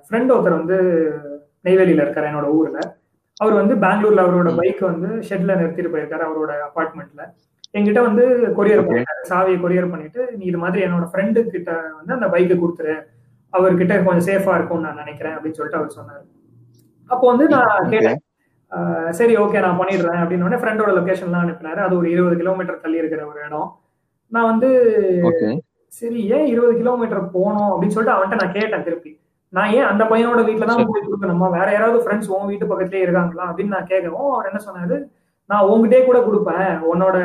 ஃப்ரெண்ட் ஒருத்தர் வந்து நெய்வேலியில இருக்காரு என்னோட ஊர்ல. அவர் வந்து பெங்களூர்ல அவரோட பைக் வந்து ஷெட்ல நிறுத்திட்டு போயிருக்காரு அவரோட அபார்ட்மெண்ட்ல என்கிட்ட வந்து கொரியர் பண்ணிட்டாரு சாவியை கொரியர் பண்ணிட்டு நீ இது மாதிரி என்னோட ஃப்ரெண்டு கிட்ட வந்து அந்த பைக்கை கொடுத்துரு. அவர்கிட்ட கொஞ்சம் சேஃபா இருக்கும்னு நான் நினைக்கிறேன் அப்படின்னு சொல்லிட்டு அவர் சொன்னாரு. அப்போ வந்து நான் கேட்டேன் சரி ஓகே நான் பண்ணிடுறேன் அப்படின்னு உடனே ஃப்ரெண்டோட லொகேஷன்லாம் அனுப்பினாரு. அது ஒரு இருபது கிலோமீட்டர் தள்ளி இருக்கிற ஒரு இடம். நான் வந்து சரி ஏன் இருபது கிலோமீட்டர் போனோம்? அப்படின்னு சொல்லிட்டு அவன்கிட்ட நான் கேட்டேன் திருப்பி. நான் ஏன் அந்த பையனோட வீட்டுல தான் போய் கொடுக்கணுமா? வேற யாராவது ஃப்ரெண்ட்ஸ் உன் வீட்டு பக்கத்துலயே இருக்காங்களா? அப்படின்னு நான் கேட்கவும் அவர் என்ன சொன்னாரு? நான் உங்ககிட்டே கூட கொடுப்பேன். உன்னோட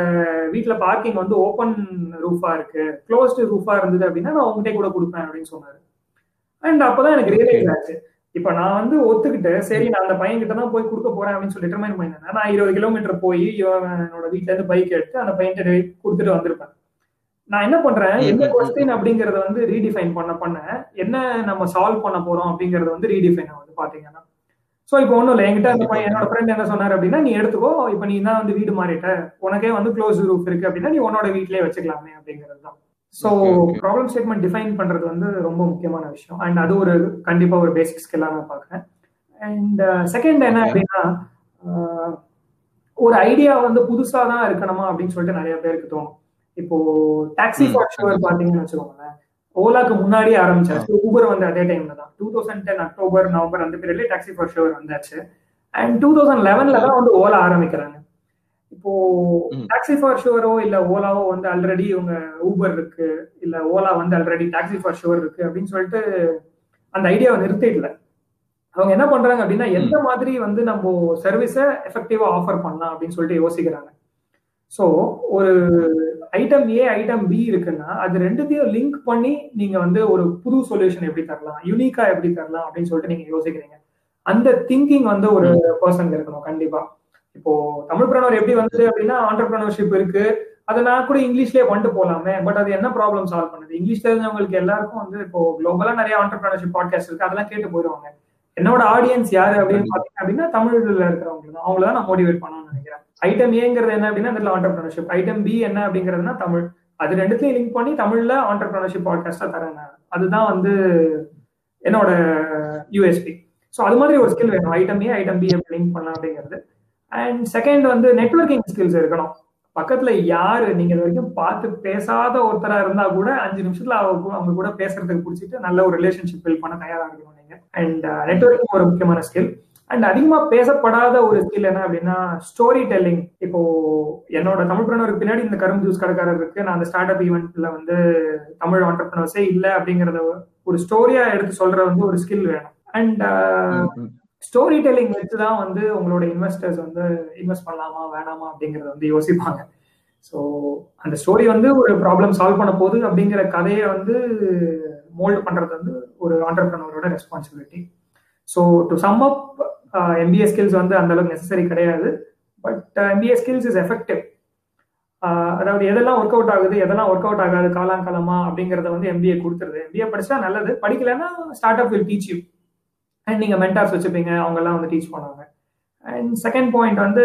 வீட்டுல பார்க்கிங் வந்து ஓப்பன் ரூஃபா இருக்கு. க்ளோஸ்டு ரூஃபா இருந்தது அப்படின்னா நான் உங்ககிட்டே கூட கொடுப்பேன் அப்படின்னு சொன்னாரு. அண்ட் அப்பதான் எனக்கு ரியலைஸ் ஆச்சு. இப்ப நான் வந்து ஒத்துக்கிட்டு சரி நான் அந்த பையன் கிட்ட தான் போய் கொடுக்க போறேன் அப்படின்னு சொல்லி டிட்டர்மைன் பண்ணிருந்தேன் நான் இருபது கிலோமீட்டர் போய் என்னோட வீட்டுல இருந்து பைக் எடுத்து அந்த பையன் கொடுத்துட்டு வந்திருப்பேன். நான் என்ன பண்றேன்? எந்த கொஸ்டின் அப்படிங்கறத வந்து ரீடிஃபைன் பண்ண பண்ண என்ன நம்ம சால்வ் பண்ண போறோம் அப்படிங்கறது வந்து ரீடிஃபைன் ஆகுது பாத்தீங்கன்னா சோ இப்போ ஒண்ணும் இல்லை. என்கிட்ட அந்த பையன் என்னோட ஃப்ரெண்ட் என்ன சொன்னாரு அப்படின்னா நீ எடுத்துக்கோ. இப்போ நீ தான் வந்து வீடு மாறிட்ட. உனக்கே வந்து க்ளோஸ் ரூஃப் இருக்கு அப்படின்னா நீ உன்னோட வீட்லயே வச்சுக்கலாமே அப்படிங்கிறது தான். ஸோ ப்ராப்ளம் ஸ்டேட்மெண்ட் டிஃபைன் பண்றது வந்து ரொம்ப முக்கியமான விஷயம். அண்ட் அது ஒரு கண்டிப்பா ஒரு பேசிக் ஸ்கில்லா நான் பாக்குறேன் அண்ட் செகண்ட் என்ன அப்படின்னா ஒரு ஐடியா வந்து புதுசா தான் இருக்கணுமா அப்படின்னு சொல்லிட்டு நிறைய பேருக்கு தோணும். இப்போ டாக்ஸி ஃபார் ஷுவர் பாத்தீங்கன்னு வச்சுக்கோங்களேன். ஓலாக்கு முன்னாடியே ஆரம்பிச்சாச்சு. ஊபர் வந்து அதே டைம்ல தான். Two thousand ten October November அந்த பீரியட்ல டாக்ஸி ஃபார் ஷுவர் வந்தாச்சு. அண்ட் டூ தௌசண்ட் லெவன்ல தான் வந்து ஓலா ஆரம்பிக்கிறாங்க. இப்போ டாக்ஸி ஃபார் ஷுவரோ இல்ல ஓலாவோ வந்து ஆல்ரெடி இவங்க ஊபர் இருக்கு இல்ல ஓலா வந்து ஆல்ரெடி டாக்ஸி ஃபார் ஷுவர் இருக்கு அப்படின்னு சொல்லிட்டு அந்த ஐடியாவை நிறுத்திடல. அவங்க என்ன பண்றாங்க அப்படின்னா எந்த மாதிரி வந்து நம்ம சர்வீஸை எஃபெக்டிவா ஆஃபர் பண்ணலாம் அப்படின்னு சொல்லிட்டு யோசிக்கிறாங்க. ஸோ ஒரு ஐட்டம் ஏ ஐட்டம் பி இருக்குன்னா அது ரெண்டுத்தையும் லிங்க் பண்ணி நீங்க வந்து ஒரு புது சொல்யூஷன் எப்படி தரலாம் யூனிக்கா எப்படி தரலாம் அப்படின்னு சொல்லிட்டு நீங்க யோசிக்கிறீங்க. அந்த திங்கிங் வந்து ஒரு பர்சன் இருக்கணும் கண்டிப்பா. இப்போ தமிழ் பிரணவர் எப்படி வந்தது அப்படின்னா ஆண்டர்பிரினர்ஷிப் இருக்கு. அதை நான் கூட இங்கிலீஷ்லயே பண்ணிட்டு போலாமே பட் அது என்ன ப்ராப்ளம் சால்வ் பண்ணுது? இங்கிலீஷ் தெரிஞ்சவங்களுக்கு எல்லாருக்கும் வந்து இப்போ குளோபலா நிறைய ஆண்டர்பிரினர்ஷிப் பாட்காஸ்ட் இருக்கு அதெல்லாம் கேட்டு போயிடுவாங்க என்னோட ஆடியன்ஸ் யாரு அப்படின்னு பாத்தீங்க அப்படின்னா தமிழ்ல இருக்கிறவங்க தான். அவங்கள தான் நான் மோட்டிவேட் பண்ணணும்னு நினைக்கிறேன். ஐட்டம் ஏங்கிறது என்ன அப்படின்னா அதில் ஆண்டர்பிரினர்ஷிப் ஐட்டம் பி என்ன அப்படிங்கிறதுனா தமிழ். அது ரெண்டுத்தையும் லிங்க் பண்ணி தமிழ்ல ஆண்டர்பிரினர்ஷிப் பாட்காஸ்டா தரேன் அதுதான் வந்து என்னோட யூஎஸ்பி ஸோ அது மாதிரி ஒரு ஸ்கில் வேணும். ஐட்டம் ஏ ஐட்டம் பி எப்படி லிங்க் பண்ணலாம் அப்படிங்கிறது. அண்ட் செகண்ட் வந்து நெட்ஒர்க்கிங் ஸ்கில்ஸ் இருக்கணும். பக்கத்துல யாரு நீங்க இது வரைக்கும் பார்த்து பேசாத ஒருத்தரா இருந்தா கூட அஞ்சு நிமிஷத்துல அவங்க அவங்க கூட பேசுறதுக்கு பிடிச்சிட்டு நல்ல ஒரு ரிலேஷன்ஷிப் பில்ட் பண்ண தயாரா இருக்கணும் நீங்க. அண்ட் நெட்ஒர்க்கிங் uh, ஒரு முக்கியமான ஸ்கில் அண்ட் அதிகமா பேசப்படாத ஒரு ஸ்கில் என்ன அப்படின்னா ஸ்டோரி டெல்லிங் இப்போ என்னோட தமிழ் பிரணவருக்கு பின்னாடி இந்த கரும்பு ஜூஸ் கடைக்காரர் இருக்கு நான் அந்த ஸ்டார்ட் அப் ஈவெண்ட்ல வந்து தமிழ் ஆண்டர்பிரினர்ஸே இல்லை அப்படிங்கறத ஒரு ஸ்டோரியா எடுத்து சொல்ற வந்து ஒரு ஸ்கில் வேணும். அண்ட் ஸ்டோரி டெல்லிங் வச்சு தான் வந்து உங்களோட இன்வெஸ்டர்ஸ் வந்து இன்வெஸ்ட் பண்ணலாமா வேணாமா அப்படிங்கறத வந்து யோசிப்பாங்க. ஸோ அந்த ஸ்டோரி வந்து ஒரு ப்ராப்ளம் சால்வ் பண்ண போகுது அப்படிங்கிற கதையை வந்து மோல்ட் பண்றது வந்து ஒரு ஆண்டர்பிரினரோட responsibility so to sum up MBA skills வந்து அந்த அளவுக்கு நெசசரி கிடையாது. But MBA skills is effective அதாவது எதெல்லாம் ஒர்க் அவுட் ஆகுது எதெல்லாம் ஒர்க் அவுட் ஆகாது காலாங்காலமா அப்படிங்கறத வந்து எம்பிஏ கொடுத்துருது. எம்பிஏ படிச்சா நல்லது. படிக்கலன்னா startup will teach you and நீங்க மென்டார்ஸ் வச்சுப்பீங்க அவங்க எல்லாம் வந்து டீச் பண்ணுவாங்க. அண்ட் செகண்ட் பாயிண்ட் வந்து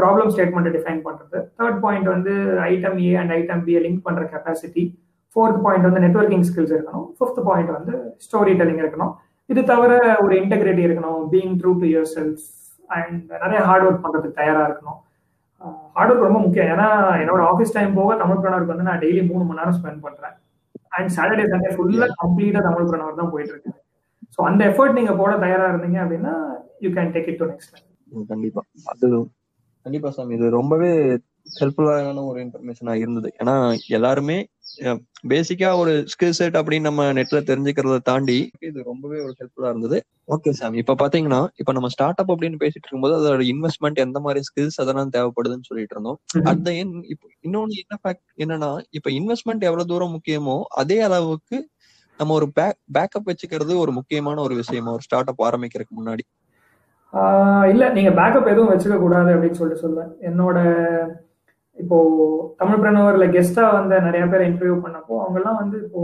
ப்ராப்ளம் ஸ்டேட்மெண்ட் டிஃபைன் பண்றது. தேர்ட் பாயிண்ட் வந்து item A and item B link பண்ற கெப்பாசிட்டி ஃபோர்த் பாயிண்ட் வந்து நெட்ஒர்க்கிங் ஸ்கில்ஸ் இருக்கணும். ஃபிஃப்த் பாயிண்ட் வந்து ஸ்டோரி டெல்லிங் இருக்கணும். இது தவிர ஒரு இன்டெகிரிட்டி இருக்கணும் being true to yourself and நிறைய ஹார்ட் ஒர்க் பண்றதுக்கு தயாரா இருக்கணும். ஹார்ட் ஒர்க் ரொம்ப முக்கியம். ஏன்னா என்னோட ஆஃபீஸ் டைம் போக தமிழ் பிரணவருக்கு வந்து நான் டெய்லி மூணு மணி நேரம் ஸ்பெண்ட் பண்றேன். அண்ட் சாட்டர்டே சண்டே ஃபுல்லா கம்ப்ளீட்டா தமிழ் பிரணவர் தான் போயிட்டு இருக்கு ஸோ அந்த எஃபர்ட் நீங்க போட தயாரா இருந்தீங்க அப்படின்னா you can take it to next ம், கண்டிப்பா. அது கண்டிப்பா சாமி. இது ரொம்பவே ஹெல்ப்ஃபுல்லான ஒரு இன்ஃபர்மேஷனா இருந்தது. ஏன்னா எல்லாருமே பேசிக்கா ஒரு ஸ்கில் செட் அப்படின்னு நம்ம நெட்ல தெரிஞ்சுக்கிறத தாண்டி இது ரொம்பவே ஒரு ஹெல்ப்ஃபுல்லா இருந்தது. ஓகே சாமி இப்ப பாத்தீங்கன்னா இப்ப நம்ம ஸ்டார்ட் அப் அப்படின்னு பேசிட்டு இருக்கும்போது அதோட இன்வெஸ்ட்மெண்ட் எந்த மாதிரி ஸ்கில்ஸ் அதெல்லாம் தேவைப்படுதுன்னு சொல்லிட்டு இருந்தோம். அந்த என் இப்போ இன்னொன்னு என்ன ஃபேக்ட் என்னன்னா இப்ப இன்வெஸ்ட்மெண்ட் எவ்வளவு தூரம் முக்கியமோ அதே அளவுக்கு நம்ம ஒரு பேக் பேக்கப் வச்சுக்கிறது ஒரு முக்கியமான ஒரு விஷயமா ஒரு ஸ்டார்ட் அப் ஆரம்பிக்கிறதுக்கு முன்னாடி. இல்ல நீங்க பேக்கப் எதுவும் வச்சுக்க கூடாது அப்படின்னு சொல்லிட்டு சொல்லுவேன் என்னோட இப்போ தமிழ் பிரணவர்ல கெஸ்டா வந்த நிறைய பேர் இன்டர்வியூ பண்ணப்போ அவங்க எல்லாம் வந்து இப்போ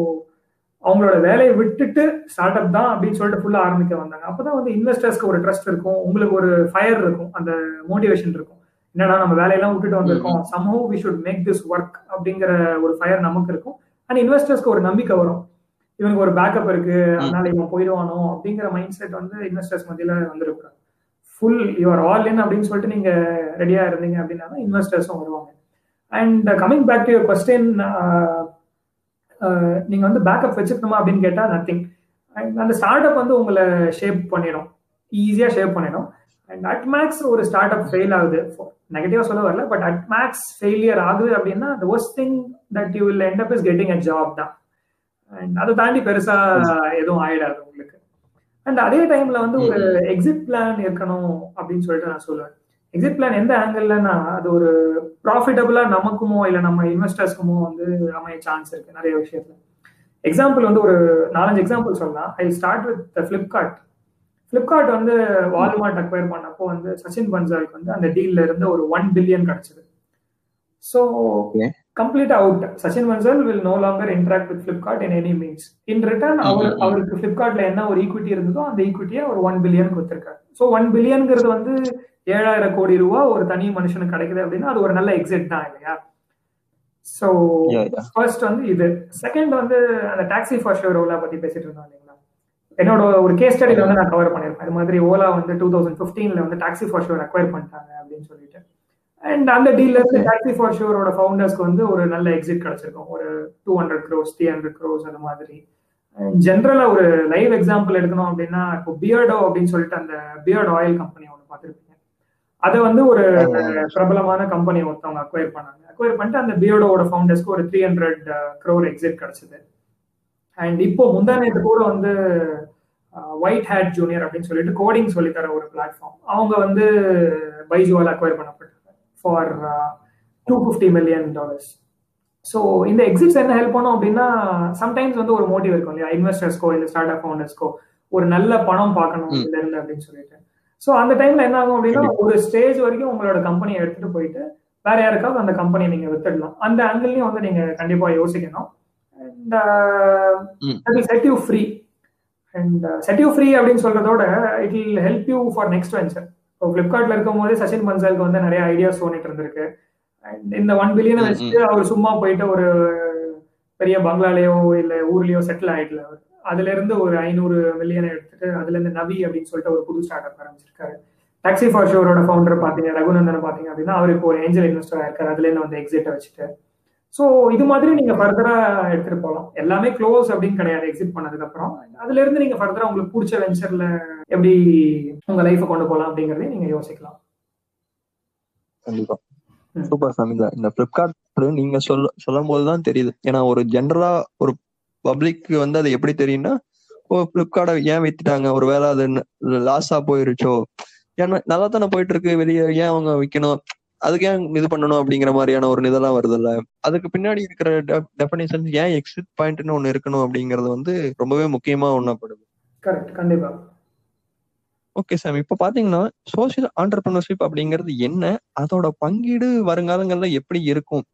அவங்களோட வேலையை விட்டுட்டு ஸ்டார்ட் அப் தான் அப்படின்னு சொல்லிட்டு ஃபுல்லா ஆரம்பிக்க வந்தாங்க. அப்பதான் வந்து இன்வெஸ்டர்ஸ்க்கு ஒரு ட்ரஸ்ட் இருக்கும். உங்களுக்கு ஒரு ஃபயர் இருக்கும். அந்த மோட்டிவேஷன் இருக்கும். என்னன்னா நம்ம வேலையெல்லாம் விட்டுட்டு வந்திருக்கோம். Somehow we should make this work அப்படிங்கிற ஒரு ஃபயர் நமக்கு இருக்கும். அண்ட் இன்வெஸ்டர்ஸ்க்கு ஒரு நம்பிக்கை வரும். இவனுக்கு ஒரு பேக்கப் இருக்கு. அதனால இவன் போயிடுவானோ அப்படிங்கிற மைண்ட் செட் வந்து இன்வெஸ்டர்ஸ் மத்தியில வந்திருக்காங்க ஃபுல் யுவர் ஆல் இன் அப்படின்னு சொல்லிட்டு நீங்க ரெடியா இருந்தீங்க அப்படின்னா தான் இன்வெஸ்டர்ஸும் வருவாங்க. And coming back to your question நீங்க வந்து பேக்கப் வச்சுக்கணுமா அப்படின்னு கேட்டா நத்திங் அண்ட் அந்த ஸ்டார்ட் அப் வந்து உங்களை ஷேப் பண்ணிடும். ஈஸியா ஷேப் பண்ணிடும். அண்ட் அட் மேக்ஸ் ஒரு ஸ்டார்ட் அப் ஃபெயில் ஆகுது நெகட்டிவா சொல்ல வரல பட் அட் மேக்ஸ் ஃபெயிலியர் ஆகுது அப்படின்னா the worst thing that you will end up is getting a job தான். அண்ட் அதை தாண்டி பெருசா எதுவும் ஆயிடாது உங்களுக்கு. அண்ட் அதே டைம்ல வந்து ஒரு எக்ஸிட் பிளான் இருக்கணும் அப்படின்னு சொல்லிட்டு நான் சொல்லுவேன். எக்ஸிட் பிளான் எந்த ஆங்கிள்லன்னா அது ஒரு ப்ராஃபிட்டபுளா நமக்குமோ இல்ல நம்ம இன்வெஸ்டர்ஸ்க்குமோ வந்து அமைய சான்ஸ் இருக்கு நிறைய விஷயத்துல. எக்ஸாம்பிள் வந்து ஒரு நாலஞ்சு எக்ஸாம்பிள் சொல்லலாம். I start with Flipkart Flipkart வந்து வால்மார்ட் அக்வயர் பண்ணப்போ வந்து சச்சின் பன்சாலுக்கு வந்து அந்த டீல்ல இருந்து ஒரு ஒன் பில்லியன் கிடைச்சது. So complete out Sachin Bansal will no longer interact with Flipkart in any means in return அவர் அவருக்கு ஃபிளிப்கார்ட்ல என்ன ஒரு ஈக்விட்டி இருந்ததோ அந்த ஈக்விட்டியை ஒரு ஒன் பில்லியன் கொடுத்துருக்காரு. ஸோ ஒன் பில்லியன்ங்கிறது வந்து ஏழாயிரம் கோடி ரூபா ஒரு தனி மனுஷனுக்கு கிடைக்குது அப்படின்னா அது ஒரு நல்ல எக்ஸிட் தான் இல்லையா? ஸோ ஃபர்ஸ்ட் வந்து இது. செகண்ட் வந்து அந்த டாக்ஸி ஃபார் ஷோர் ஓலா பத்தி பேசிட்டு இருந்தோம் இல்லைங்களா? என்னோட ஒரு கேஸ் ஸ்டடியில வந்து நான் கவர் பண்ணிருப்பேன் இது மாதிரி ஓலா வந்து டூ தௌசண்ட் பிப்டீன்ல வந்து டாக்ஸி ஃபார் ஷோர் அக்வயர் பண்ணிட்டாங்க அப்படின்னு சொல்லிட்டு. அண்ட் அந்த டீல்ல இருந்து டாக்ஸி ஃபார் ஷோரோட ஃபவுண்டர்ஸ்க்கு வந்து ஒரு நல்ல எக்ஸிட் கிடைச்சிருக்கும். ஒரு two hundred crores three hundred crores அந்த மாதிரி. ஜென்ரலா ஒரு லைவ் எக்ஸாம்பிள் எடுக்கணும் அப்படின்னா இப்போ பியர்டோ அப்படின்னு சொல்லிட்டு அந்த பியர்ட் ஆயில் கம்பெனி ஒன்று பார்த்துருப்பீங்க. அதை வந்து ஒரு பிரபலமான கம்பெனி ஒருத்தவங்க அக்வயர் பண்ணாங்க. அக்வயர் பண்ணிட்டு அந்த பியர்டோட ஃபவுண்டர்ஸ்க்கு ஒரு த்ரீ ஹண்ட்ரட் க்ரோர் எக்ஸிட் கிடைச்சது. அண்ட் இப்போ முந்தா நேற்று கூட வந்து ஒயிட் ஹேட் ஜூனியர் அப்படின்னு சொல்லிட்டு கோடிங் சொல்லித்தர ஒரு பிளாட்ஃபார்ம் அவங்க வந்து பைஜுவால் acquire Pannapattu for two fifty million dollars so இந்த எக்ஸிட்ஸ் என்ன ஹெல்ப் பண்ணும் அப்படின்னா சம்டைம்ஸ் வந்து ஒரு மோட்டிவ் இருக்கும் இல்லையா? இன்வெஸ்டர்ஸ்க்கோ இல்லை ஸ்டார்ட் அப் ஃபவுண்டர்ஸ்க்கோ ஒரு நல்ல பணம் பார்க்கணும் இதுல இருந்து அப்படின்னு சொல்லிட்டு. ஸோ அந்த டைம்ல என்ன ஆகும் அப்படின்னா ஒரு ஸ்டேஜ் வரைக்கும் உங்களோட கம்பெனியை எடுத்துட்டு போயிட்டு வேற யாருக்காவது அந்த கம்பெனியை நீங்க வித்துடலாம். அந்த ஆங்கிள்லயும் வந்து நீங்க கண்டிப்பா யோசிக்கணும். And set you free and set you free அப்படின்னு சொல்றதோட it will help you for next venture இப்போ பிளிப்கார்ட்ல இருக்கும் போது சச்சின் பன்சாலுக்கு வந்து நிறைய ஐடியாஸ் தோணிட்டு இருந்திருக்கு. அண்ட் இந்த ஒன் பில்லியனை வச்சுட்டு அவர் சும்மா போயிட்டு ஒரு பெரிய பங்களாலேயோ இல்ல ஊர்லயோ செட்டில் ஆயிடல அவர். அதுல இருந்து ஒரு ஐநூறு மில்லியனை எடுத்துட்டு அதுல இருந்து நவி அப்படின்னு சொல்லிட்டு ஒரு புது ஸ்டார்ட் அப் ஆரம்பிச்சிருக்காரு டாக்ஸி ஃபார் ஷோரோட ஃபவுண்டர் பாத்தீங்க ரகுநந்தன் பாத்தீங்க அப்படின்னா அவர் இப்போ ஒரு ஏஞ்சல் இன்வெஸ்டர் ஆயிருக்காரு அதுல இருந்து வந்து எக்ஸிட்டை வச்சுட்டு. ஸோ இது மாதிரி நீங்க ஃபர்தரா எடுத்துட்டு போகலாம். எல்லாமே க்ளோஸ் அப்படின்னு கிடையாது எக்ஸிட் பண்ணதுக்கு அப்புறம் அதுல இருந்து நீங்க ஃபர்தரா உங்களுக்கு பிடிச்ச வெஞ்சர்ல எப்படி உங்க லைஃபை கொண்டு போகலாம் அப்படிங்கறதையும் நீங்க யோசிக்கலாம். கண்டிப்பா. சூப்பர் சாமிதா இந்த பிளிப்கார்ட் நீங்க சொல்ல சொல்லும் போதுதான் தெரியுது. ஏன்னா ஒரு ஜென்ரலா ஒரு பப்ளிக் வந்து அது எப்படி தெரியும்னா ஓ பிளிப்கார்ட்டை ஏன் வித்துட்டாங்க? ஒரு வேலை அது லாஸா போயிருச்சோ? ஏன்னா நல்லா தானே போயிட்டு இருக்கு வெளியே ஏன் அவங்க விற்கணும் அதுக்கு ஏன் இது பண்ணணும் அப்படிங்கிற மாதிரியான ஒரு இதெல்லாம் வருது இல்ல அதுக்கு பின்னாடி இருக்கிற டெபனிஷன் ஏன் எக்ஸிட் பாயிண்ட்னு ஒண்ணு இருக்கணும் அப்படிங்கறது வந்து ரொம்பவே முக்கியமா ஒண்ணப்படுது கரெக்ட் கண்டிப்பா. ஓகே சார் இப்ப பாத்தீங்கன்னா சோசியல் ஆண்டர்பிரினர்ஷிப் அப்படிங்கிறது என்ன? அதோட பங்கீடு வருங்காலங்கள்ல எப்படி இருக்கும்?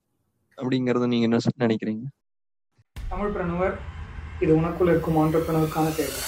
அப்படிங்கறது நீங்க என்ன நினைக்கிறீங்க? தமிழ் பிரணுவர் இது உனக்குள்ள இருக்கும் ஆண்டர்பிரினருக்கான தேவை.